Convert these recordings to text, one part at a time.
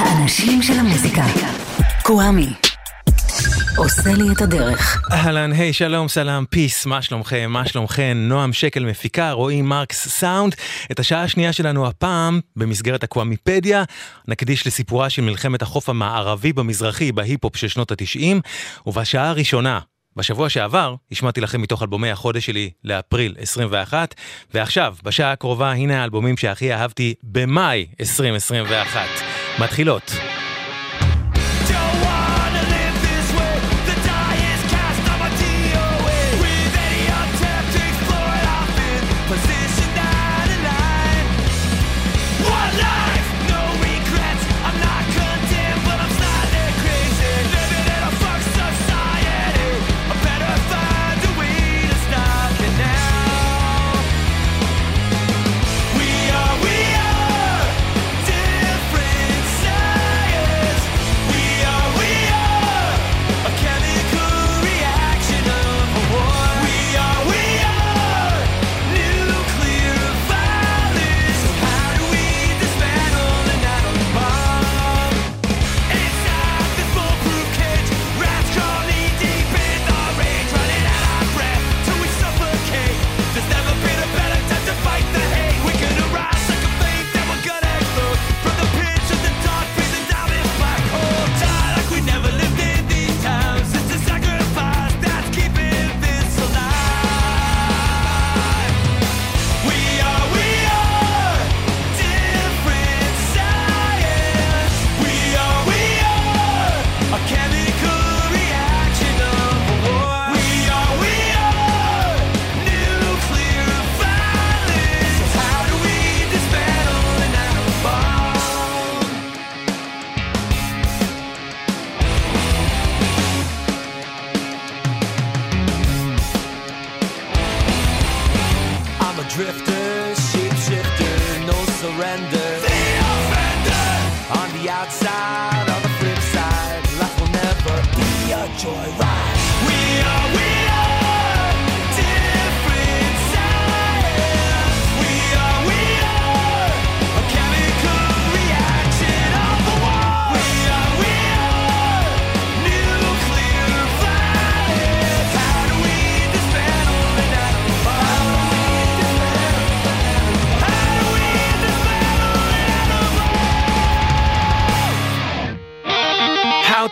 האנשים של המוזיקה. קוואמי. עושה לי את הדרך. אהלן, היי, שלום, סלאם, peace, מה שלומכם, מה שלומכם? נועם שקל מפיקה, רועי מרקס סאונד. את השעה השנייה שלנו הפעם, במסגרת הקוואמיפדיה, נקדיש לסיפורה של מלחמת החוף המערבי והמזרחי בהיפ-הופ של שנות התשעים, ובשעה הראשונה, בשבוע שעבר השמעתי לכם מתוך אלבומי החודש שלי לאפריל 21, ועכשיו, בשעה הקרובה, הנה האלבומים שהכי אהבתי במאי 2021. מתחילות.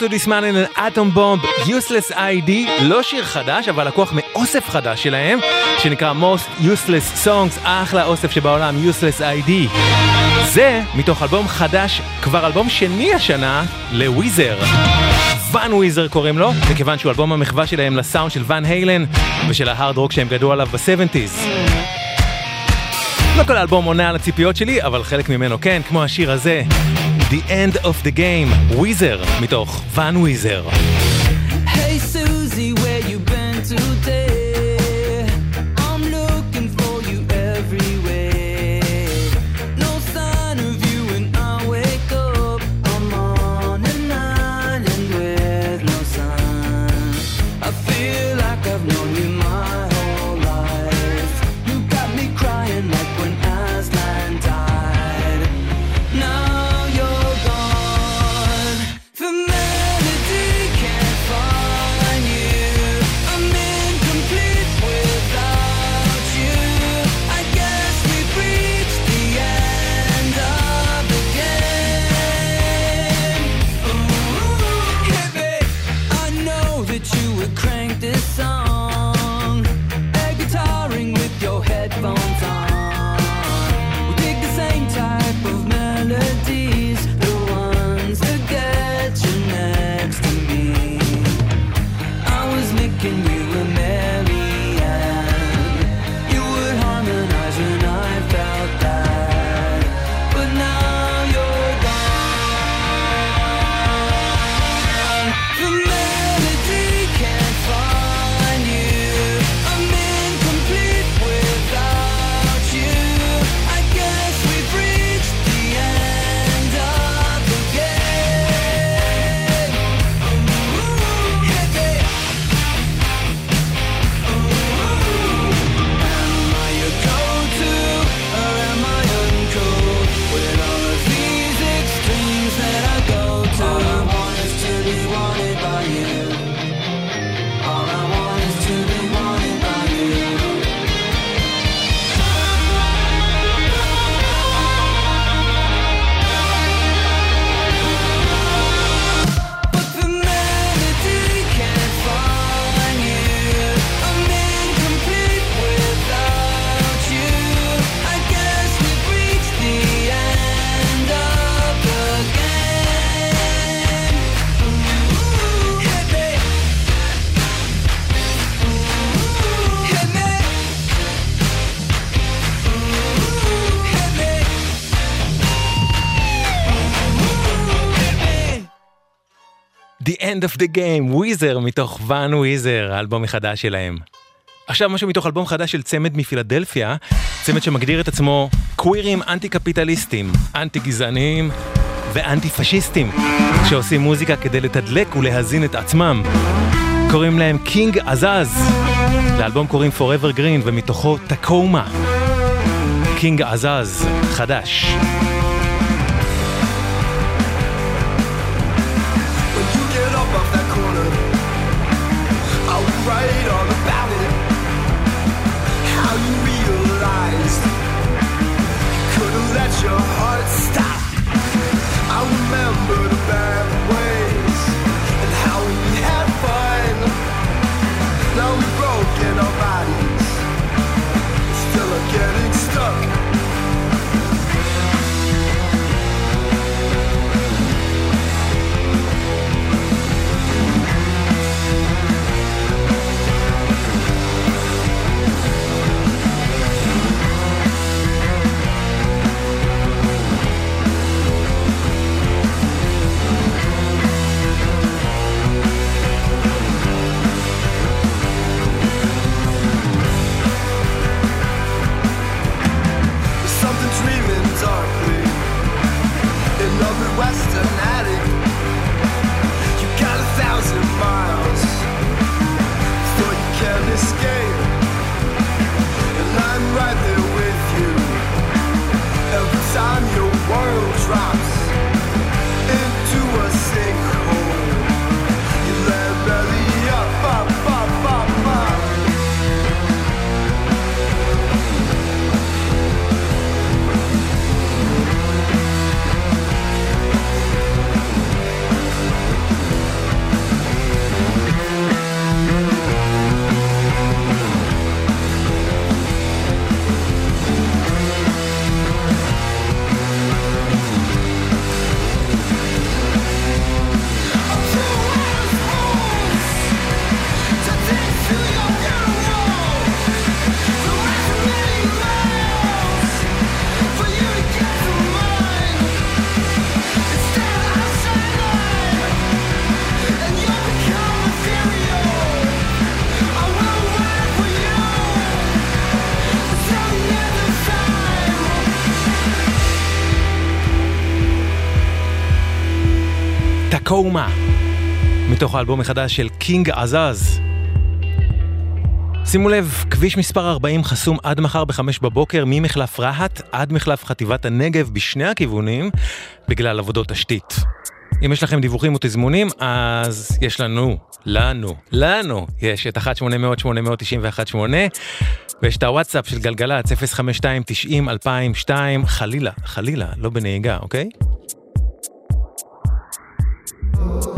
Bomb? How to Dismantle an Atom Bomb, Useless ID, לא שיר חדש, אבל לקוח מאוסף חדש שלהם, שנקרא Most Useless Songs, אחלה אוסף שבעולם, Useless ID. זה מתוך אלבום חדש, כבר אלבום שני השנה, לוויזר. ואן וויזר קוראים לו, מכיוון שהוא אלבום המחווה שלהם לסאונד של ואן היילן, ושל ההארד רוק שהם גדלו עליו ב-70's. לא כל האלבום עונה על הציפיות שלי, אבל חלק ממנו כן, כמו השיר הזה, The End of the Game, וויזר, מתוך ואן וויזר. End of the Game, Weezer מתוך Van Weezer, האלבום החדש שלהם. עכשיו משהו מתוך אלבום חדש של צמד מפילדלפיה, צמד שמגדיר את עצמו קווירים אנטי קפיטליסטים, אנטי גזעניים ואנטי פשיסטים, שעושים מוזיקה כדי לתדלק ולהזין את עצמם. קוראים להם King Azaz. לאלבום קוראים Forever Green ומתוכו Tacoma. King Azaz, חדש. טקומה, מתוך האלבום החדש של קינג עזז. שימו לב, כביש מספר 40 חסום עד מחר בחמש בבוקר ממחלף רהט עד מחלף חטיבת הנגב בשני הכיוונים בגלל עבודות תשתית. אם יש לכם דיווחים או תזמונים, אז יש לנו, לנו, לנו, יש את 1-800-891-8 ויש את הוואטסאפ של גלגלצ 052-90-2002, חלילה, חלילה, לא בנהיגה, אוקיי? Oh.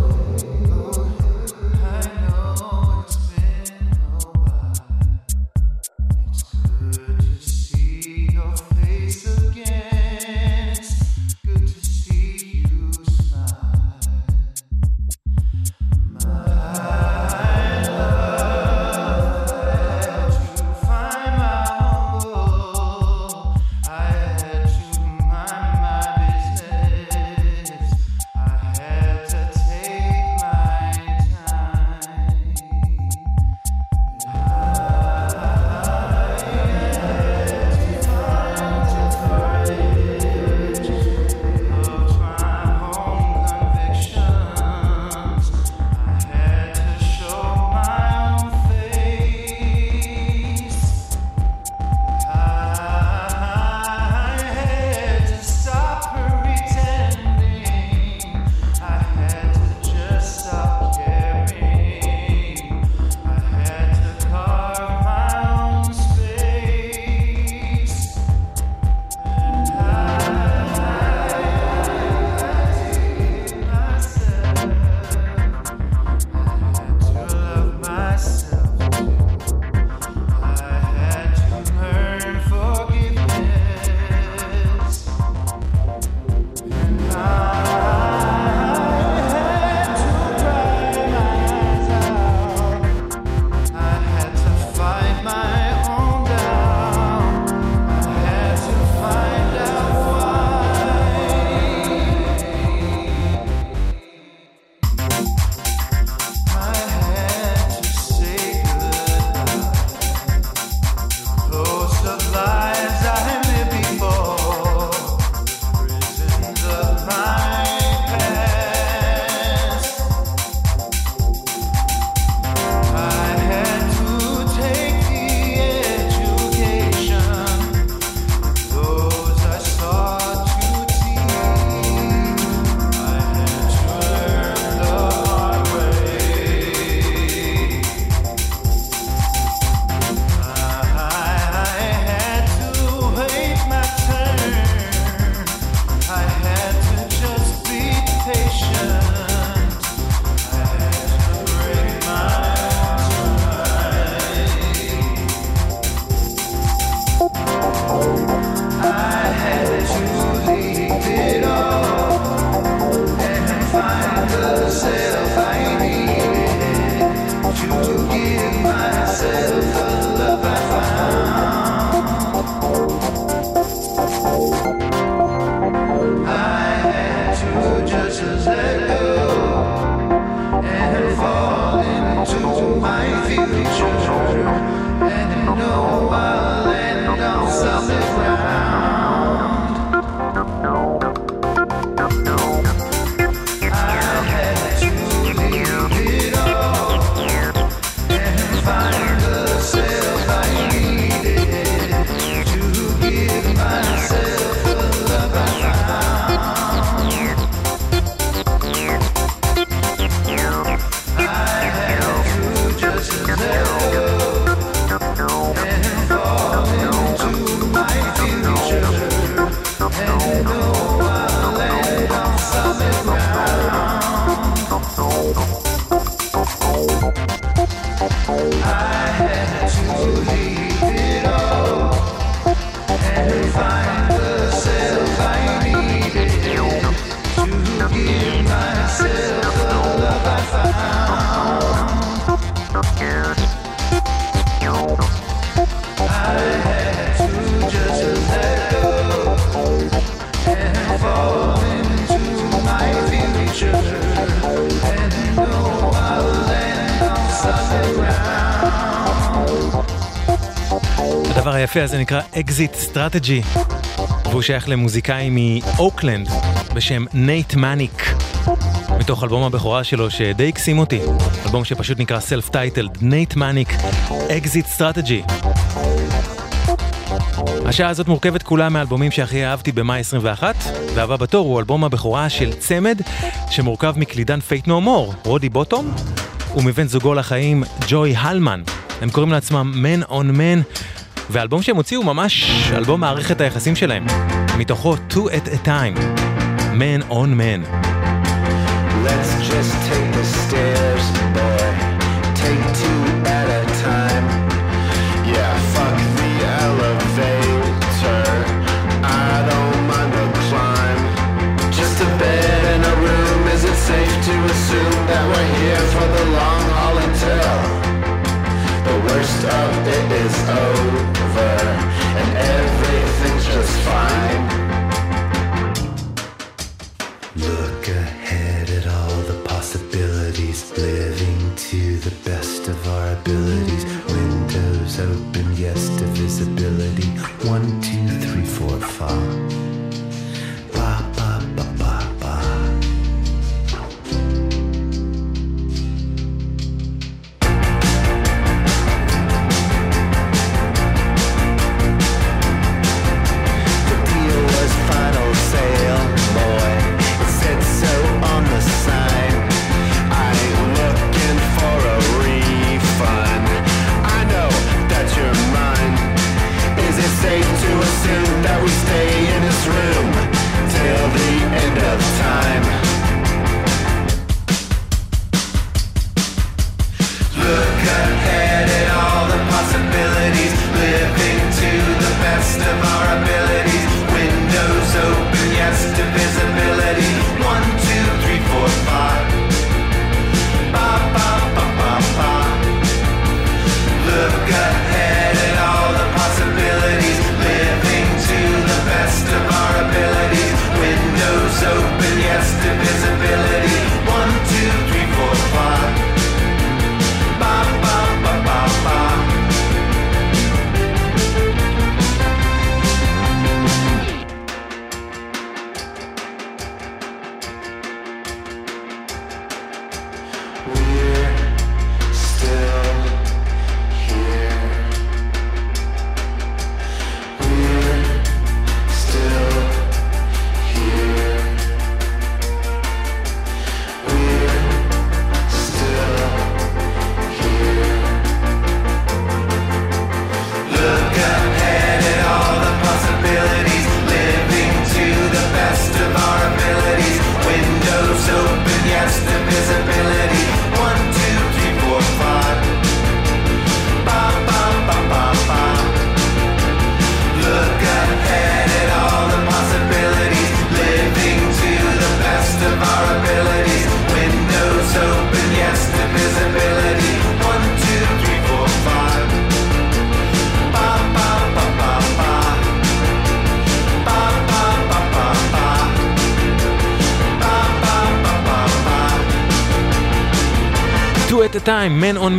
היפה הזה נקרא Exit Strategy, והוא שייך למוזיקאי מאוקלנד בשם נייט מניק, מתוך אלבום הבכורה שלו שדי הקסים אותי, אלבום שפשוט נקרא Self-Titled, נייט מניק, Exit Strategy. השעה הזאת מורכבת כולה מאלבומים שהכי אהבתי במאי 21, והבא בתור הוא אלבום הבכורה של צמד, שמורכב מקלידן Faith No More, רודי בוטום, ומבן זוגו לחיים, ג'וי הלמן. הם קוראים לעצמם Man on Man, והאלבום שהם הוציאו ממש אלבום מערכת היחסים שלהם, מתוכו Two at a Time, Man on Man. Let's just take the stairs.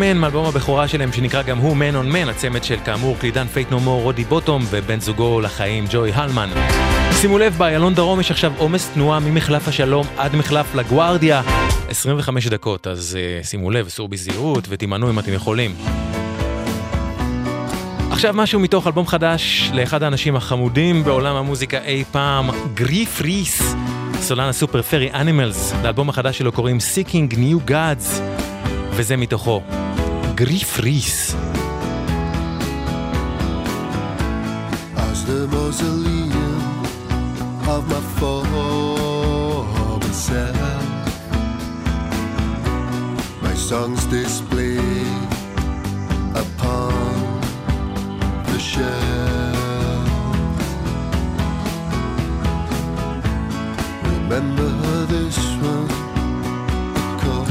Man, מאלבום הבכורה שלהם שנקרא גם הוא Man on Man, הצמד של כאמור קלידן Faith No More, רודי בוטום ובן זוגו לחיים ג'וי הלמן. שימו לב, באיילון דרום יש עכשיו עומס תנועה ממחלף השלום עד מחלף לגוארדיה, 25 דקות, אז אה, שימו לב, סעו בזהירות ותימנעו אם אתם יכולים. עכשיו משהו מתוך אלבום חדש לאחד האנשים החמודים בעולם המוזיקה אי פעם, גריף ריס, סולן ה Super Furry Animals, לאלבום החדש שלו קוראים Seeking New Gods, וזה מתוכו, griefries. As the mausoleum of my former self, my songs display upon the shelf. Remember this one. Call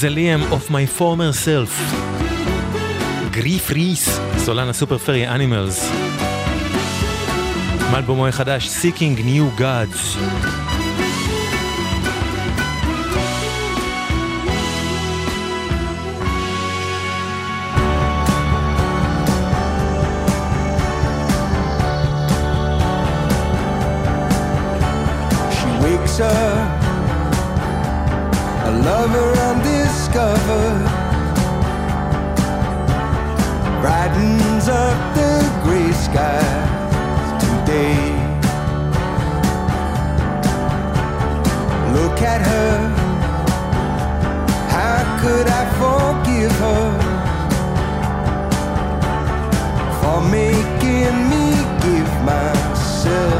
mausoleum of my former self. גריף ריס, סולן הסופר פרי אנימלס. מאלבומו החדש, Seeking New Gods. She wakes up, a lover brightens up the gray skies today. Look at her, how could I forgive her for making me give myself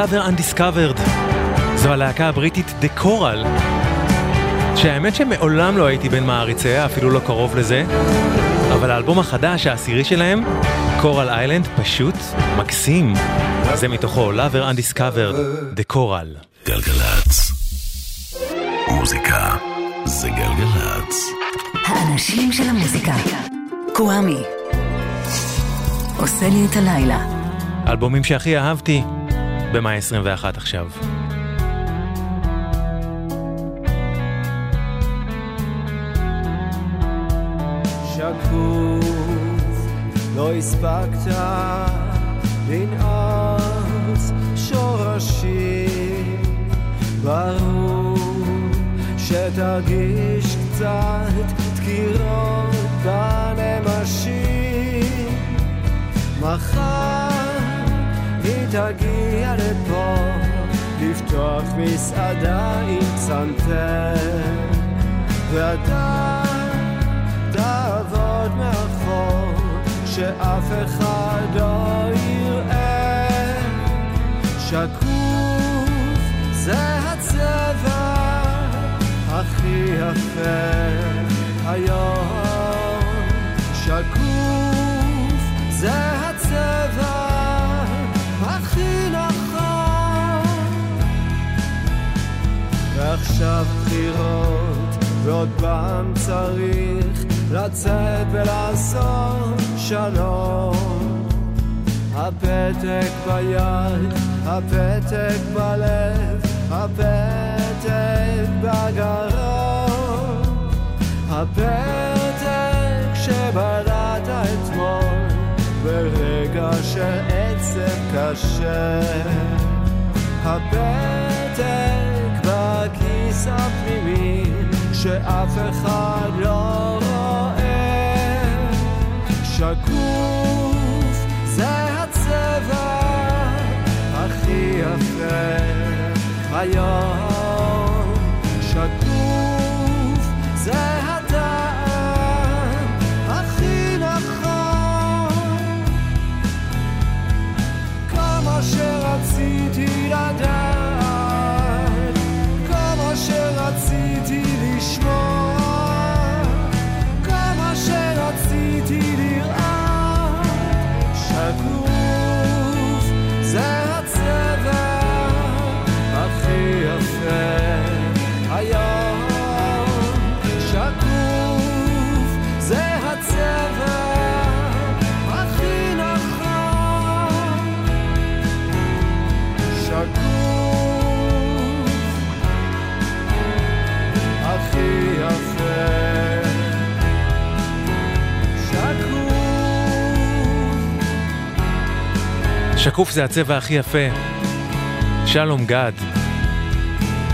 Lover Undiscovered. זו הלהקה הבריטית דה קורל. שהאמת שמעולם לא הייתי בין מעריציה, אפילו לא קרוב לזה. אבל האלבום החדש, העשירי שלהם, קורל איילנד, פשוט מקסים. זה מתוכו, Lover Undiscovered, דה קורל. גלגלצ. מוזיקה זה גלגלצ. האנשים של המוזיקה. קוואמי. עושה לי את הלילה. האלבומים שהכי אהבתי, במאי 21 עכשיו. שקוף, לא הספקת לנעוץ שורשים. ברור שתרגיש קצת דקירות בנמשים. מחר היא תגיע לפה לפתוח מסעדה עם פסנתר ואתה תעבוד מאחור שאף אחד לא יראה. שקוף זה הצבע הכי יפה היום. שקוף זה ועכשיו בחירות ועוד פעם צריך לצאת ולעשות שלום. הפתק ביד, הפתק בלב, הפתק בגרון. הפתק שבלעת אתמול ברגע שאין קשה. הפתק שאף אחד לא רואה. שקוף זה הצבע הכי יפה היום. שקוף זה שקוף שקוף, זה הצבע הכי יפה. שלום גד,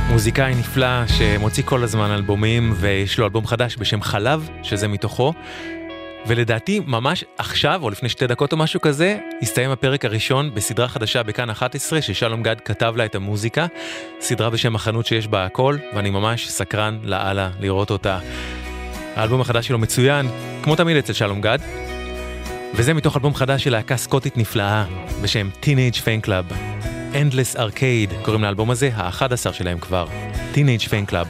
מוזיקאי נפלא שמוציא כל הזמן אלבומים ויש לו אלבום חדש בשם חלב, שזה מתוכו. ולדעתי ממש עכשיו, או לפני שתי דקות או משהו כזה, הסתיים הפרק הראשון בסדרה חדשה בכאן 11, ששלום גד כתב לה את המוזיקה, סדרה בשם החנות שיש בה הכל, ואני ממש סקרן לאללה לראות אותה. האלבום החדש שלו מצוין, כמו תמיד אצל שלום גד, וזה מתוך אלבום חדש של להקה סקוטית נפלאה, בשם Teenage Fan Club. Endless Arcade, קוראים לאלבום הזה, ה-11 שלהם כבר. Teenage Fan Club.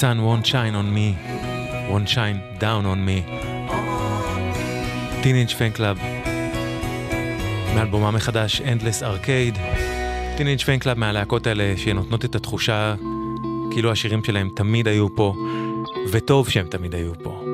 Sun won't shine on me, won't shine down on me. Teenage Fanclub. מאלבומם החדש Endless Arcade. Teenage Fanclub מהלהקות האלה שנותנות את התחושה כאילו השירים שלהם תמיד היו פה, וטוב שהם תמיד היו פה.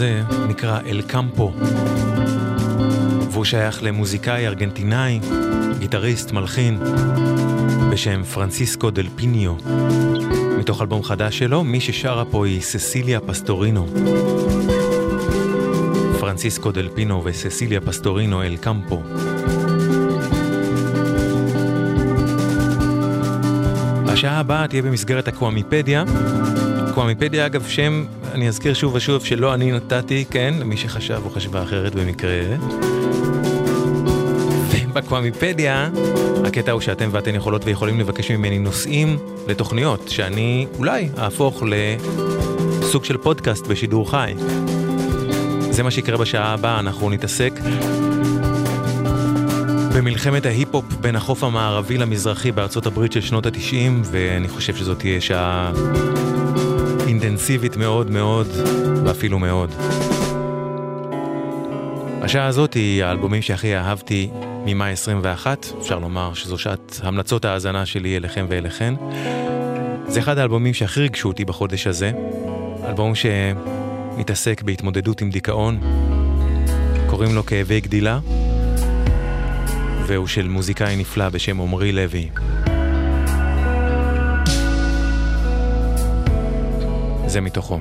הזה נקרא El Campo, והוא שייך למוזיקאי ארגנטינאי, גיטריסט, מלחין, בשם פרנסיסקו דל פינו. מתוך אלבום חדש שלו, מי ששרה פה היא ססיליה פסטורינו. פרנסיסקו דל פינו וססיליה פסטורינו El Campo. השעה הבאה תהיה במסגרת הקוואמיפדיה. קוואמיפדיה אגב שם, אני אזכיר שוב ושוב שלא אני נתתי, כן, למי שחשב או חשבה אחרת במקרה. ובקוואמיפדיה, הקטע הוא שאתם ואתן יכולות ויכולים לבקש ממני נושאים לתוכניות, שאני אולי אהפוך לסוג של פודקאסט בשידור חי. זה מה שיקרה בשעה הבאה, אנחנו נתעסק במלחמת ההיפ-הופ בין החוף המערבי למזרחי בארצות הברית של שנות התשעים, ואני חושב שזאת תהיה שעה אינטנסיבית מאוד מאוד, ואפילו מאוד. השעה הזאת היא האלבומים שהכי אהבתי ממאי 21, אפשר לומר שזו שעת המלצות ההאזנה שלי אליכם ואליכן. זה אחד האלבומים שהכי ריגשו אותי בחודש הזה, אלבום שמתעסק בהתמודדות עם דיכאון, קוראים לו כאבי גדילה, והוא של מוזיקאי נפלא בשם עמרי לוי. זה מתוכו.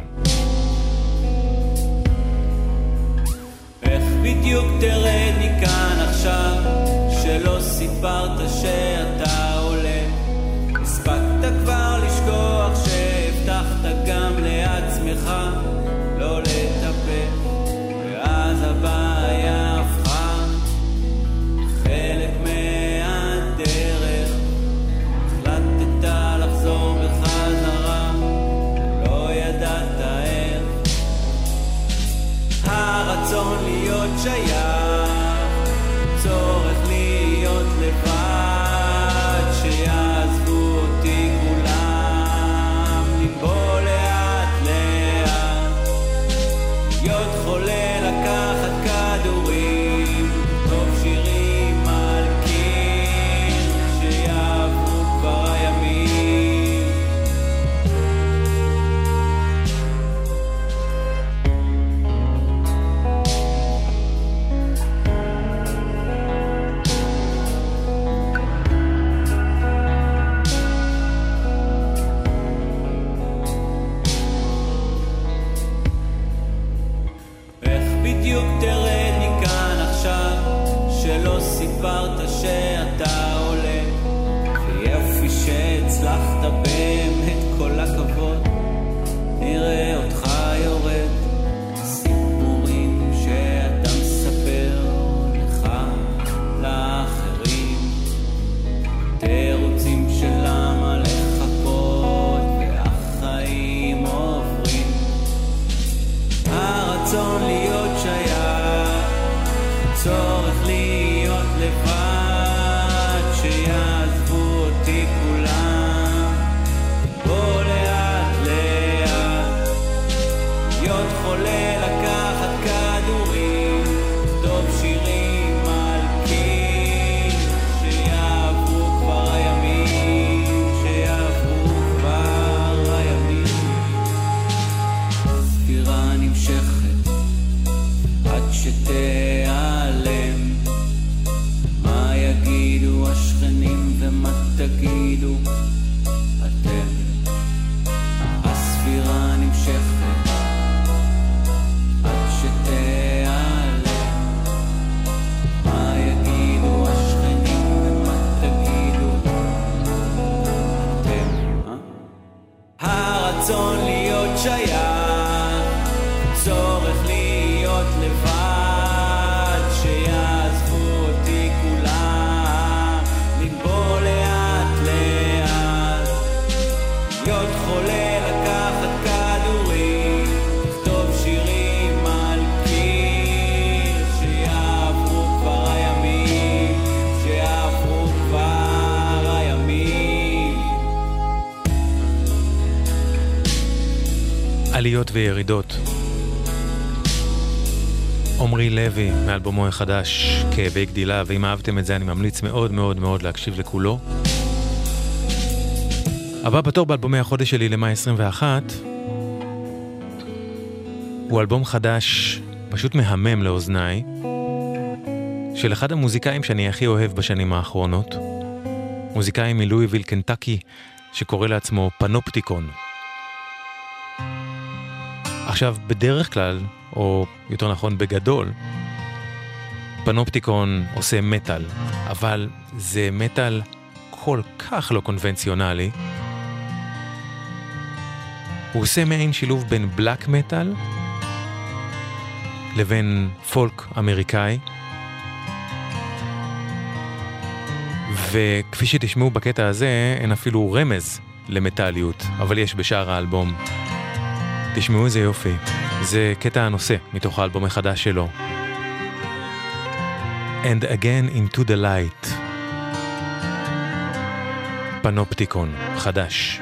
לוי מאלבומו החדש, כאבי גדילה, ואם אהבתם את זה אני ממליץ מאוד מאוד מאוד להקשיב לכולו. הבא בתור באלבומי החודש שלי למאי 21, הוא אלבום חדש, פשוט מהמם לאוזניי, של אחד המוזיקאים שאני הכי אוהב בשנים האחרונות. מוזיקאי מלואיביל, קנטקי, שקורא לעצמו פנופטיקון. עכשיו, בדרך כלל, או יותר נכון בגדול, פנופטיקון עושה מטאל, אבל זה מטאל כל כך לא קונבנציונלי. הוא עושה מעין שילוב בין בלק מטאל לבין פולק אמריקאי. וכפי שתשמעו בקטע הזה, אין אפילו רמז למטאליות, אבל יש בשאר האלבום. תשמעו איזה יופי. זה קטע הנושא מתוך האלבום החדש שלו. And again into the light. פנופטיקון, חדש.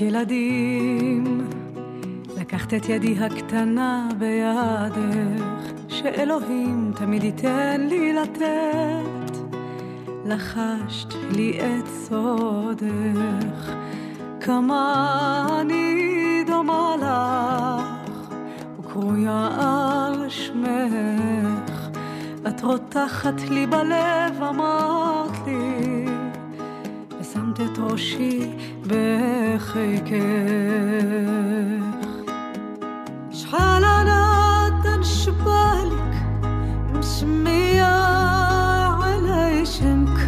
ילדים, לקחת את ידי הקטנה בידך, שאלוהים תמיד ייתן לי לתת, לחשת לי את סודך, כמה אני דומה לך, וקרויה על שמך. את רותחת לי בלב, אמרת לי, ושמת את ראשי بخيكخ شحال أنا تنشبالك مسمية على اسمك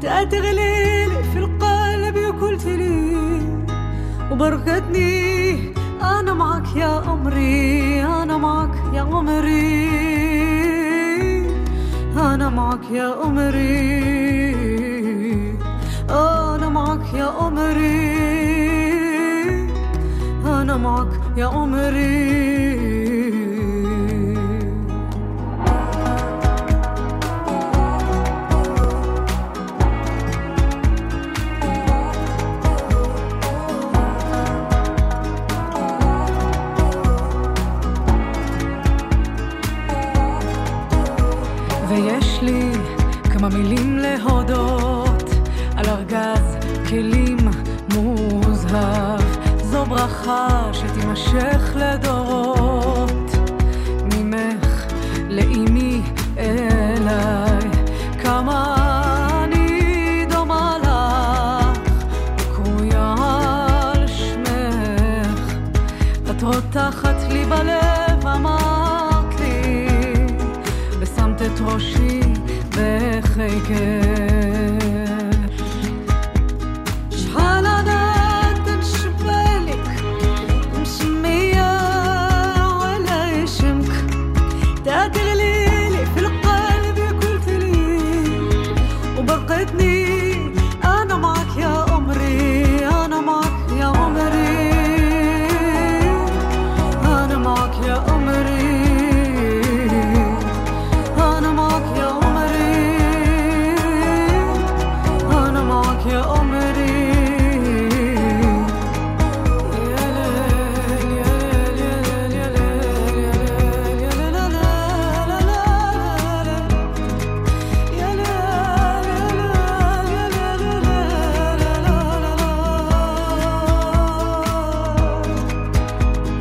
تتغليلي في القلب وقلتلي وبركتني أنا معك يا عمري أنا معك يا عمري أنا معك يا عمري. يا عمري أنا معك يا عمري שתימשך לדורות,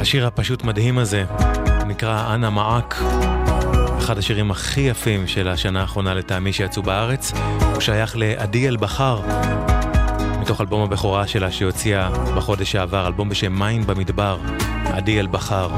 השיר הפשוט מדהים הזה נקרא אנה מעק, אחד השירים הכי יפים של השנה האחרונה לטעמי שיצאו בארץ. הוא שייך לעדי אל-בחר, מתוך אלבום הבכורה שלה שהוציאה בחודש שעבר, אלבום בשם מים במדבר, עדי אל-בחר.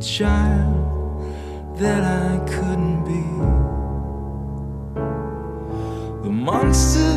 Child that I couldn't be. The monster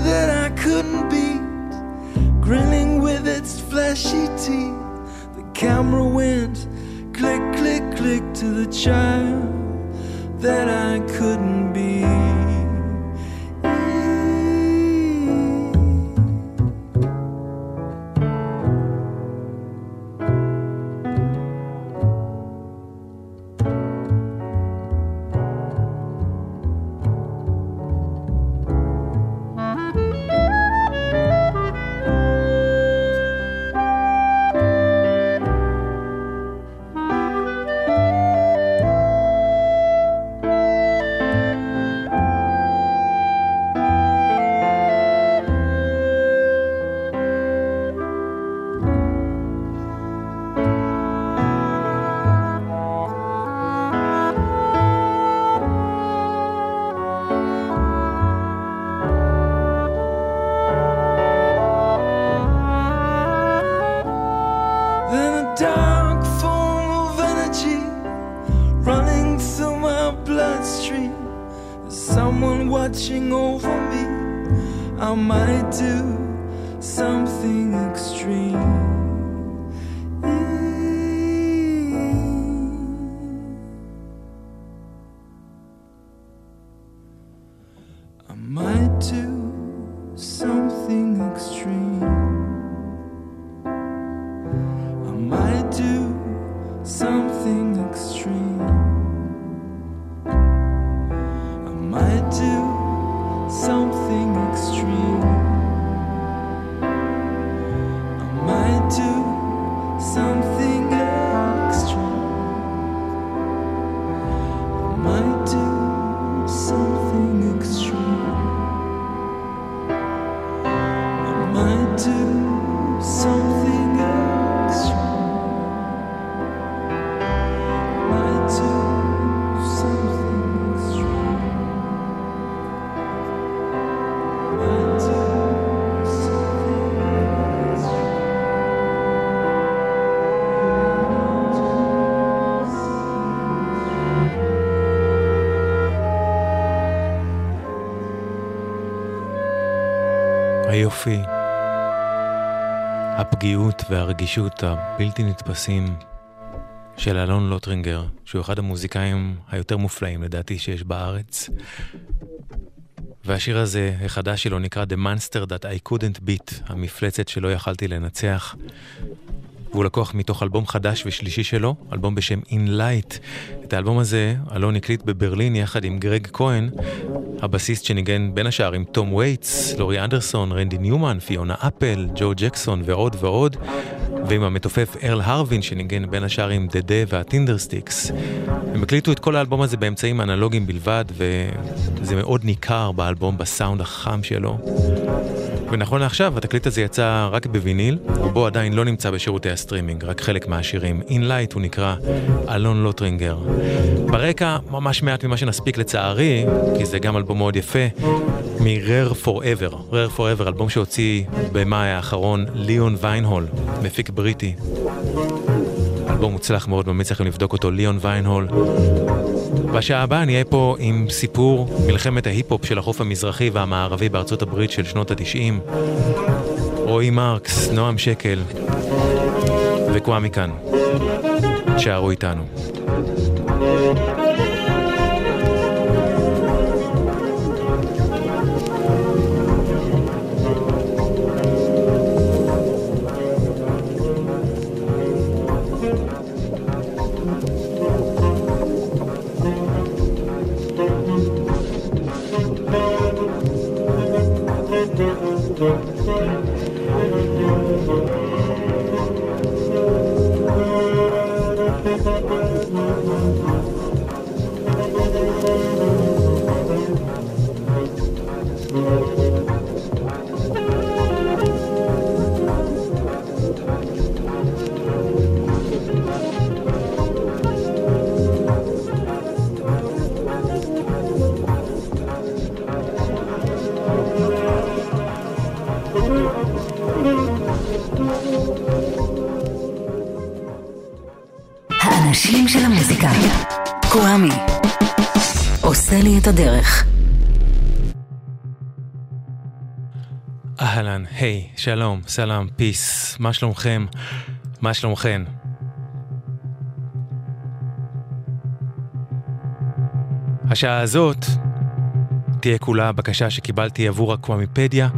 I do something הפגיעות והרגישות הבלתי נתפסים של אלון לוטרינגר, שהוא אחד המוזיקאים היותר מופלאים לדעתי שיש בארץ. והשיר הזה, החדש שלו, נקרא The Monster That I Couldn't Beat, המפלצת שלא יכלתי לנצח. והוא לקוח מתוך אלבום חדש ושלישי שלו, אלבום בשם In Light. את האלבום הזה אלון הקליט בברלין יחד עם גרג כהן, הבסיסט שניגן בין השאר עם תום וייטס, לורי אנדרסון, רנדי ניומן, פיונה אפל, ג'ו ג'קסון ועוד ועוד, ועם המתופף ארל הרווין שניגן בין השאר עם The The וה Tindersticks. הם הקליטו את כל האלבום הזה באמצעים אנלוגיים בלבד, וזה מאוד ניכר באלבום, בסאונד החם שלו. ונכון לעכשיו, התקליט הזה יצא רק בוויניל, רובו עדיין לא נמצא בשירותי הסטרימינג, רק חלק מהשירים. In Light הוא נקרא אלון לוטרינגר. ברקע, ממש מעט ממה שנספיק לצערי, כי זה גם אלבום מאוד יפה, מ-Rare Forever. Rare Forever, אלבום שהוציא במאי האחרון ליאון ויינהול, מפיק בריטי. אלבום מוצלח מאוד, ממליץ לכם לבדוק אותו, ליאון ויינהול. בשעה הבאה נהיה פה עם סיפור מלחמת ההיפ-הופ של החוף המזרחי והמערבי בארצות הברית של שנות התשעים. רועי מרקס, נועם שקל וקוואמי כאן. שערו איתנו. של המוזיקה. קוואמי. עושה לי את הדרך. אהלן, היי, שלום, סלאם, פיס, מה שלומכם? מה שלומכן? השעה הזאת תהיה כולה בקשה שקיבלתי עבור הקוואמיפדיה,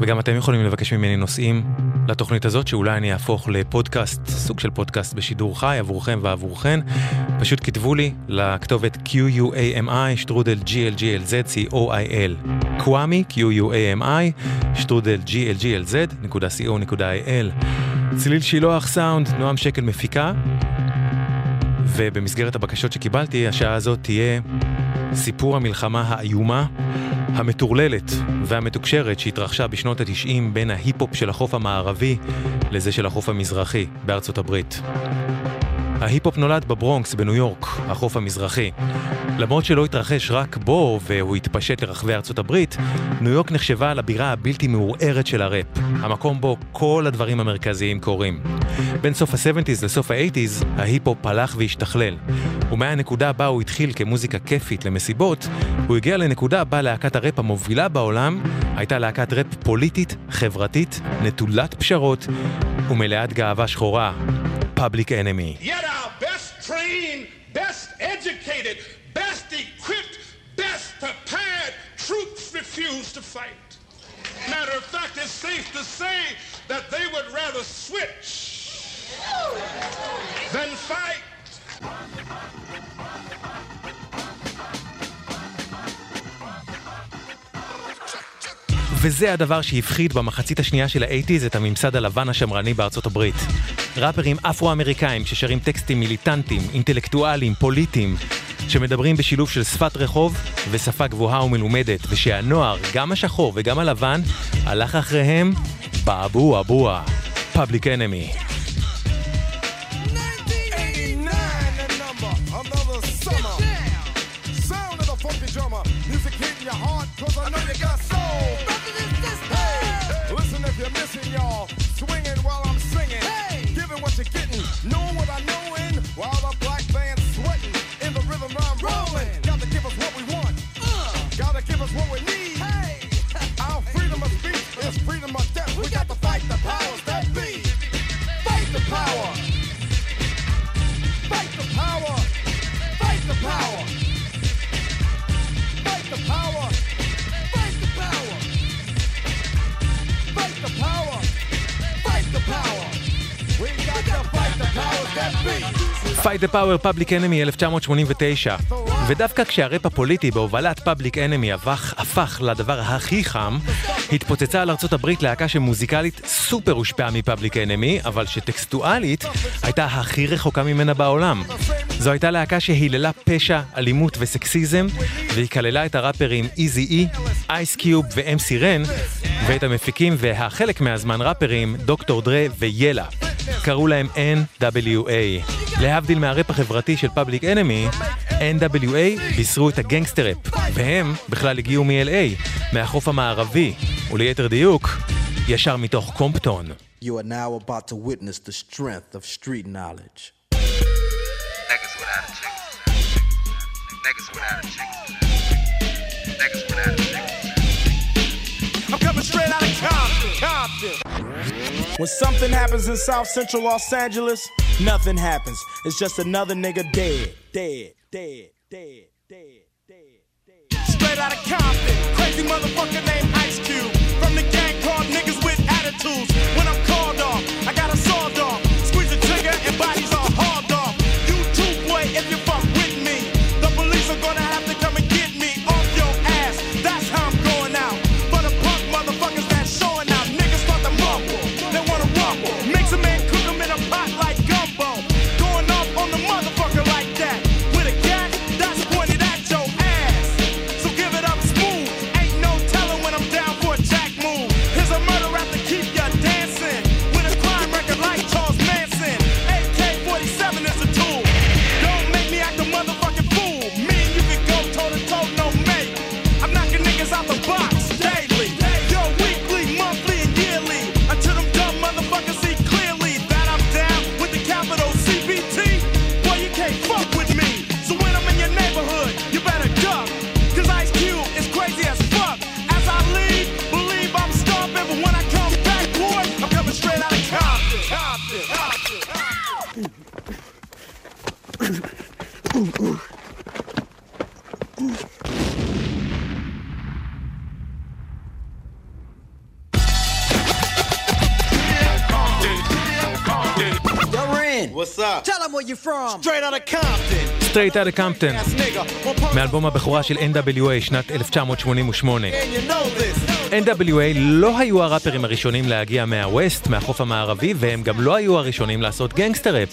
וגם אתם יכולים לבקש ממני נושאים לתוכנית הזאת, שאולי אני אהפוך לפודקאסט, סוג של פודקאסט בשידור חי עבורכם ועבורכן. פשוט כתבו לי לכתובת QUAMI, שטרודל GLGLZ, co.il. קוואמי, QUAMI, שטרודל GLGLZ, נקודה co.il. צליל שילוח סאונד, נועם שקל מפיקה. ובמסגרת הבקשות שקיבלתי, השעה הזאת תהיה סיפור המלחמה האיומה, המטורללת והמתוקשרת שהתרחשה בשנות התשעים בין ההיפ-הופ של החוף המערבי לזה של החוף המזרחי בארצות הברית. ההיפ-הופ נולד בברונקס בניו יורק, החוף המזרחי. למרות שלא התרחש רק בו והוא התפשט לרחבי ארצות הברית, ניו יורק נחשבה לבירה הבלתי מעורערת של הראפ, המקום בו כל הדברים המרכזיים קורים. בין סוף ה-70's לסוף ה-80's, ההיפ-הופ הלך והשתכלל. ומהנקודה בה הוא התחיל כמוזיקה כיפית למסיבות, הוא הגיע לנקודה בה להקת הראפ המובילה בעולם הייתה להקת ראפ פוליטית, חברתית, נטולת פשרות ומלאת גאווה שחורה, Public Enemy. Yet our best trained, best educated, best equipped, best prepared troops refuse to fight. Matter of fact, it's safe to say that they would rather switch than fight. וזה הדבר שהפחיד במחצית השנייה של האייטיז את הממסד הלבן השמרני בארצות הברית. ראפרים אפרו-אמריקאים ששרים טקסטים מיליטנטיים, אינטלקטואליים, פוליטיים, שמדברים בשילוב של שפת רחוב ושפה גבוהה ומלומדת, ושהנוער, גם השחור וגם הלבן, הלך אחריהם באבו אבוה, Public Enemy. 89 the number, another summer. Sound of the funky drummer. Music hitting your heart, cause I know you got soul. Hey, listen if you're missing, y'all. Swinging while I'm singing. Giving what you're getting. Knowing what I know. While the is freedom of death. We got to fight the powers that be. Fight the power. Fight the power. Fight the power. Fight the power. Fight the power. Fight the power. Fight the power. Fight the Power Public Enemy 1989 ודווקא כשהראפ הפוליטי בהובלת Public Enemy הפך, הפך לדבר הכי חם התפוצצה על ארצות הברית להקה שמוזיקלית סופר הושפעה מ Public Enemy אבל שטקסטואלית הייתה הכי רחוקה ממנה בעולם. זו הייתה להקה שהיללה פשע, אלימות וסקסיזם והיא כללה את הראפרים איזי אי, אייס קיוב ואמסי רן ואת המפיקים ולחלק מהזמן ראפרים דוקטור דרה ויאלה קראו להם NWA. להבדיל מהראפ החברתי של Public Enemy, NWA בישרו את הגנגסטר-ראפ, והם בכלל הגיעו מ-LA, מהחוף המערבי, וליתר דיוק, ישר מתוך קומפטון. You are now about to witness the strength of street knowledge. Niggas without a chick. Niggas without a chick. When something happens in South Central Los Angeles, nothing happens. It's just another nigga dead, dead, dead, dead, dead, dead, dead. Straight out of Compton, crazy motherfucker Compton. nigga. One punk מאלבום הבכורה של NWA שנת 1988. and you know this. NWA לא היו הראפרים הראשונים להגיע מה West, מהחוף המערבי, והם גם לא היו הראשונים לעשות גנגסטר ראפ.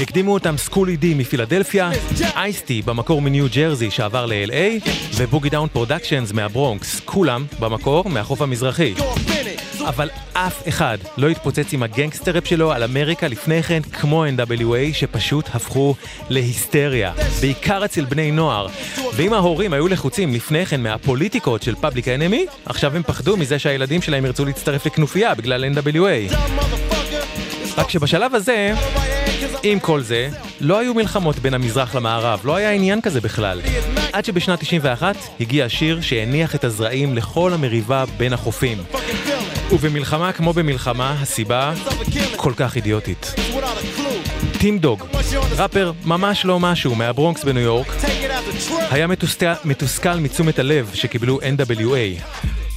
הקדימו אותם סקולי די מפילדלפיה, אייס טי במקור מניו ג'רזי שעבר ל-LA, ו Boogie Down Productions מהברונקס, כולם במקור מהחוף המזרחי. אבל אף אחד לא התפוצץ עם הגנגסטר ראפ שלו על אמריקה לפני כן כמו NWA שפשוט הפכו להיסטריה, בעיקר אצל בני נוער. ואם ההורים היו לחוצים לפני כן מהפוליטיקות של פאבליק אנמי, עכשיו הם פחדו מזה שהילדים שלהם ירצו להצטרף לכנופיה בגלל NWA. רק שבשלב הזה, עם כל זה, לא היו מלחמות בין המזרח למערב, לא היה עניין כזה בכלל. עד שבשנת 91 הגיע השיר שהניח את הזרעים לכל המריבה בין החופים. ובמלחמה כמו במלחמה, הסיבה כל כך אידיוטית. טים דוג, ראפר ממש לא משהו מהברונקס בניו יורק, היה מתוסכל, מתשומת הלב שקיבלו NWA.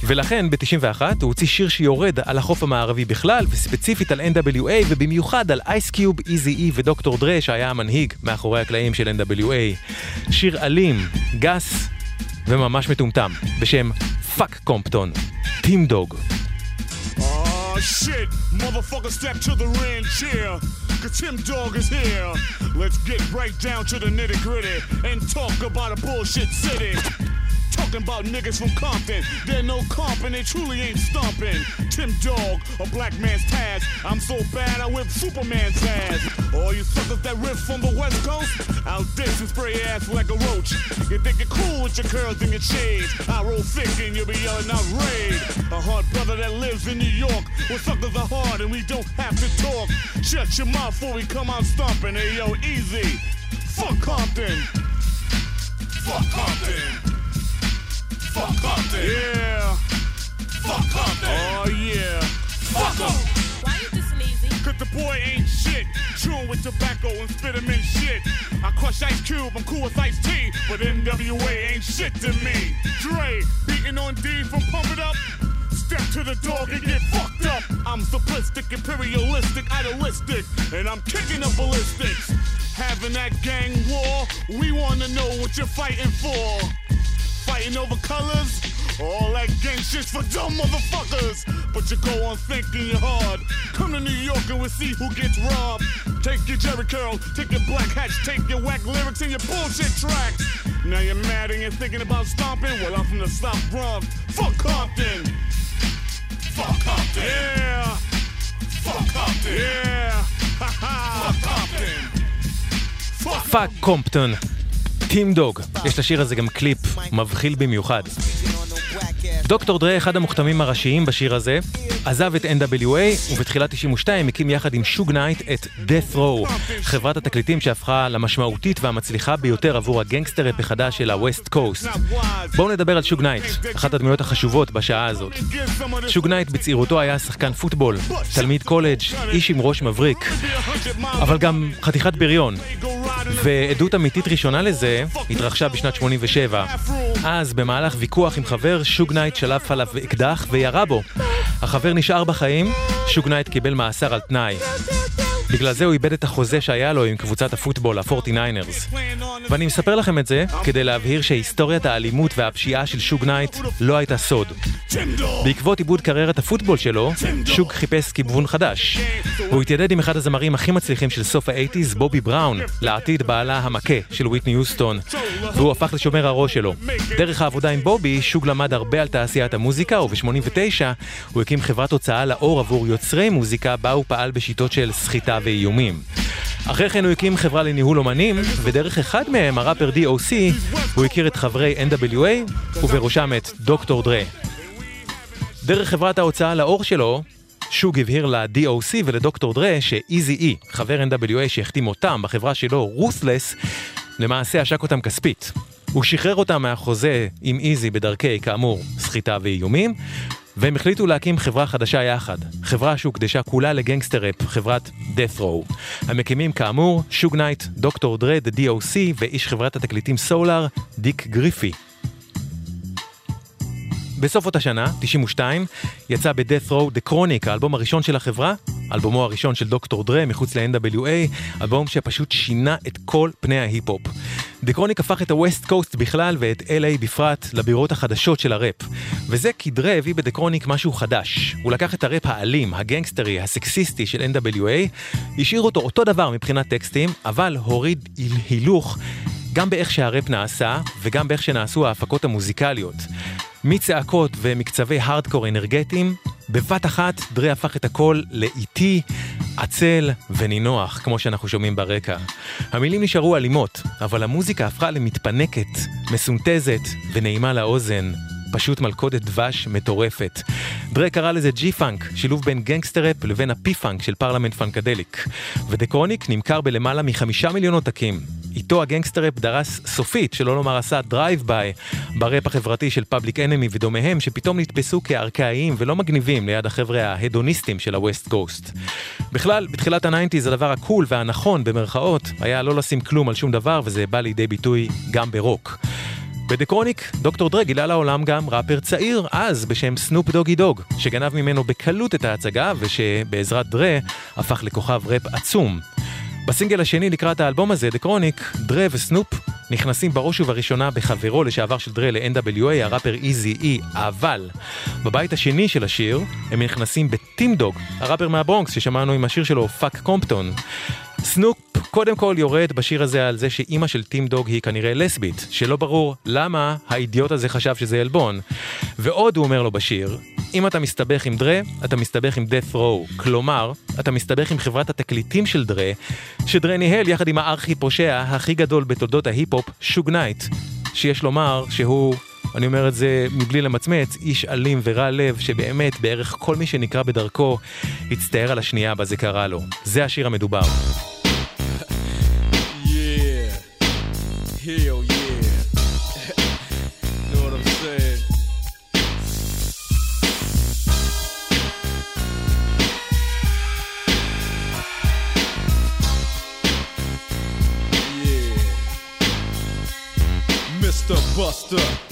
ולכן ב-91 הוא הוציא שיר שיורד על החוף המערבי בכלל, וספציפית על NWA, ובמיוחד על אייס קיוב, איזי אי ודוקטור דרה, שהיה המנהיג מאחורי הקלעים של NWA. שיר אלים, גס וממש מטומטם, בשם Fuck Compton, טים דוג. Oh shit, motherfucker, step to the ring chair. Cause Tim Dog is here. Let's get right down to the nitty gritty and talk about a bullshit city. Talking about niggas from Compton. They're no comp and they truly ain't stomping. Tim Dog, a black man's task. I'm so bad I whip Superman's ass. All you suckers that riff from the West Coast, I'll diss and spray your ass like a roach. You think you're cool with your curls and your shades. I roll thick and you'll be yelling out raid. A hard brother that lives in New York. Where suckers are hard and we don't have to talk. Shut your mouth before we come out stomping. Hey yo, easy. Fuck Compton. Fuck Compton. Fuck Compton. Yeah. Fuck Compton. Oh yeah. Fuck em. Why you this lazy? Cause the boy ain't shit. Chewing with tobacco and spit him in shit. I crush Ice Cube, I'm cool with Ice T. But NWA ain't shit to me. Dre, beating on D from Pump It Up. Step to the dog and get fucked up. I'm simplistic, imperialistic, idealistic. And I'm kicking the ballistics. Having that gang war, we wanna know what you're fighting for fighting over colors. All that gang shit's for dumb motherfuckers. But you go on thinking you're hard. Come to New York and we'll see who gets robbed. Take your Jerry Curl, take your black hats, take your whack lyrics and your bullshit tracks. Now you're mad and you're thinking about stomping. Well, I'm from the South Bronx. Fuck Compton. Fuck Compton. Yeah. Fuck Compton. Yeah. Ha ha. Fuck Compton. Fuck Compton. טים דוג, יש לשיר הזה גם קליפ מבחיל במיוחד. דוקטור דרה, אחד המוכתמים הראשיים בשיר הזה, עזב את NWA, ובתחילת 92 הקים יחד עם שוג נייט את Death Row, חברת התקליטים שהפכה למשמעותית והמצליחה ביותר עבור הגנגסטר ראפ החדש של ה-West Coast. בואו נדבר על שוג נייט, אחת הדמויות החשובות בשעה הזאת. שוג נייט בצעירותו היה שחקן פוטבול, תלמיד קולג', איש עם ראש מבריק, אבל גם חתיכת בריון. ועדות אמיתית ראשונה לזה התרחשה בשנת 87. אז במהלך ויכוח עם חבר, שוג נייט שלף עליו אקדח וירה בו. החבר נשאר בחיים, שוג נייט קיבל מאסר על תנאי. בגלל זה הוא איבד את החוזה שהיה לו עם קבוצת הפוטבול, ה-49ers. ואני מספר לכם את זה כדי להבהיר שהיסטוריית האלימות והפשיעה של שוג נייט לא הייתה סוד. בעקבות איבוד קריירת הפוטבול שלו, שוג חיפש כיוון חדש. הוא התיידד עם אחד הזמרים הכי מצליחים של סוף האייטיז, בובי בראון, לעתיד בעלה המכה של וויטני יוסטון, והוא הפך לשומר הראש שלו. דרך העבודה עם בובי, שוג למד הרבה על תעשיית המוזיקה, וב-89 הוא הקים חברת הוצאה לאור עבור יוצרי מוזיקה, בה הוא פעל בשיטות של סחיטה ואיומים. אחרי כן הוא הקים חברה לניהול אומנים, ודרך אחד מהם, הראפר DOC, הוא הכיר את חברי NWA, ובראשם את דוקטור דרה. דרך חברת ההוצאה לאור שלו, שוג הבהיר ל-DOC ולדוקטור דרה שאיזי אי, חבר NWA שהחתים אותם בחברה שלו, Ruthless, למעשה עשק אותם כספית. הוא שחרר אותם מהחוזה עם איזי בדרכי, כאמור, סחיטה ואיומים, והם החליטו להקים חברה חדשה יחד. חברה שהוקדשה כולה לגנגסטר ראפ, חברת Death Row. המקימים כאמור, שוג נייט, דוקטור The DOC, ואיש חברת התקליטים סולאר, דיק גריפי. בסוף אותה שנה, 92, יצא ב-Death Row The Chronic, האלבום הראשון של החברה, אלבומו הראשון של דוקטור דרה מחוץ ל-NWA, אלבום שפשוט שינה את כל פני ההיפ-הופ. The Chronic הפך את ה-West Coast בכלל ואת LA בפרט לבירות החדשות של הראפ. וזה כי דרה הביא ב-The Chronic משהו חדש. הוא לקח את הראפ האלים, הגנגסטרי, הסקסיסטי של NWA, השאיר אותו אותו דבר מבחינת טקסטים, אבל הוריד היל- הילוך גם באיך שהראפ נעשה וגם באיך שנעשו ההפקות המוזיקליות. מצעקות ומקצבי הארדקור אנרגטיים, בבת אחת דרה הפך את הכל לאיטי, עצל ונינוח, כמו שאנחנו שומעים ברקע. המילים נשארו אלימות, אבל המוזיקה הפכה למתפנקת, מסונתזת ונעימה לאוזן. פשוט מלכודת דבש מטורפת. דרה קרא לזה G-Funk, שילוב בין גנגסטראפ לבין ה P-Funk של Parliament Funkadelic. ו The Chronic נמכר בלמעלה מחמישה מיליון עותקים. איתו הגנגסטראפ דרס סופית, שלא לומר עשה drive-by, בראפ החברתי של Public Enemy ודומיהם, שפתאום נתפסו כארכאיים ולא מגניבים ליד החבר'ה ההדוניסטים של ה West Coast. בכלל, בתחילת ה nineties הדבר ה cool והנכון במרכאות היה לא לשים כלום על שום דבר, וזה בא לידי ביטוי גם ברוק. ב The Chronic, דוקטור דרה גילה לעולם גם ראפר צעיר אז בשם סנופ דוגי דוג, שגנב ממנו בקלות את ההצגה ושבעזרת דרה הפך לכוכב ראפ עצום. בסינגל השני לקראת האלבום הזה, The Chronic, דרה וסנופ נכנסים בראש ובראשונה בחברו לשעבר של דרה ל-NWA, הראפר איזי אי, אבל בבית השני של השיר הם נכנסים בטים דוג, הראפר מהברונקס ששמענו עם השיר שלו, Fuck Compton. סנופ קודם כל יורד בשיר הזה על זה שאימא של טים דוג היא כנראה לסבית, שלא ברור למה האידיוט הזה חשב שזה עלבון. ועוד הוא אומר לו בשיר, אם אתה מסתבך עם דרה, אתה מסתבך עם death row. כלומר, אתה מסתבך עם חברת התקליטים של דרה, שדרה ניהל יחד עם הארכי פושע הכי גדול בתולדות ההיפ-הופ, שוג נייט. שיש לומר שהוא, אני אומר את זה מבלי למצמץ, איש אלים ורע לב, שבאמת בערך כל מי שנקרא בדרכו, הצטער על השנייה בה זה קרה לו. זה השיר המדובר. Buster,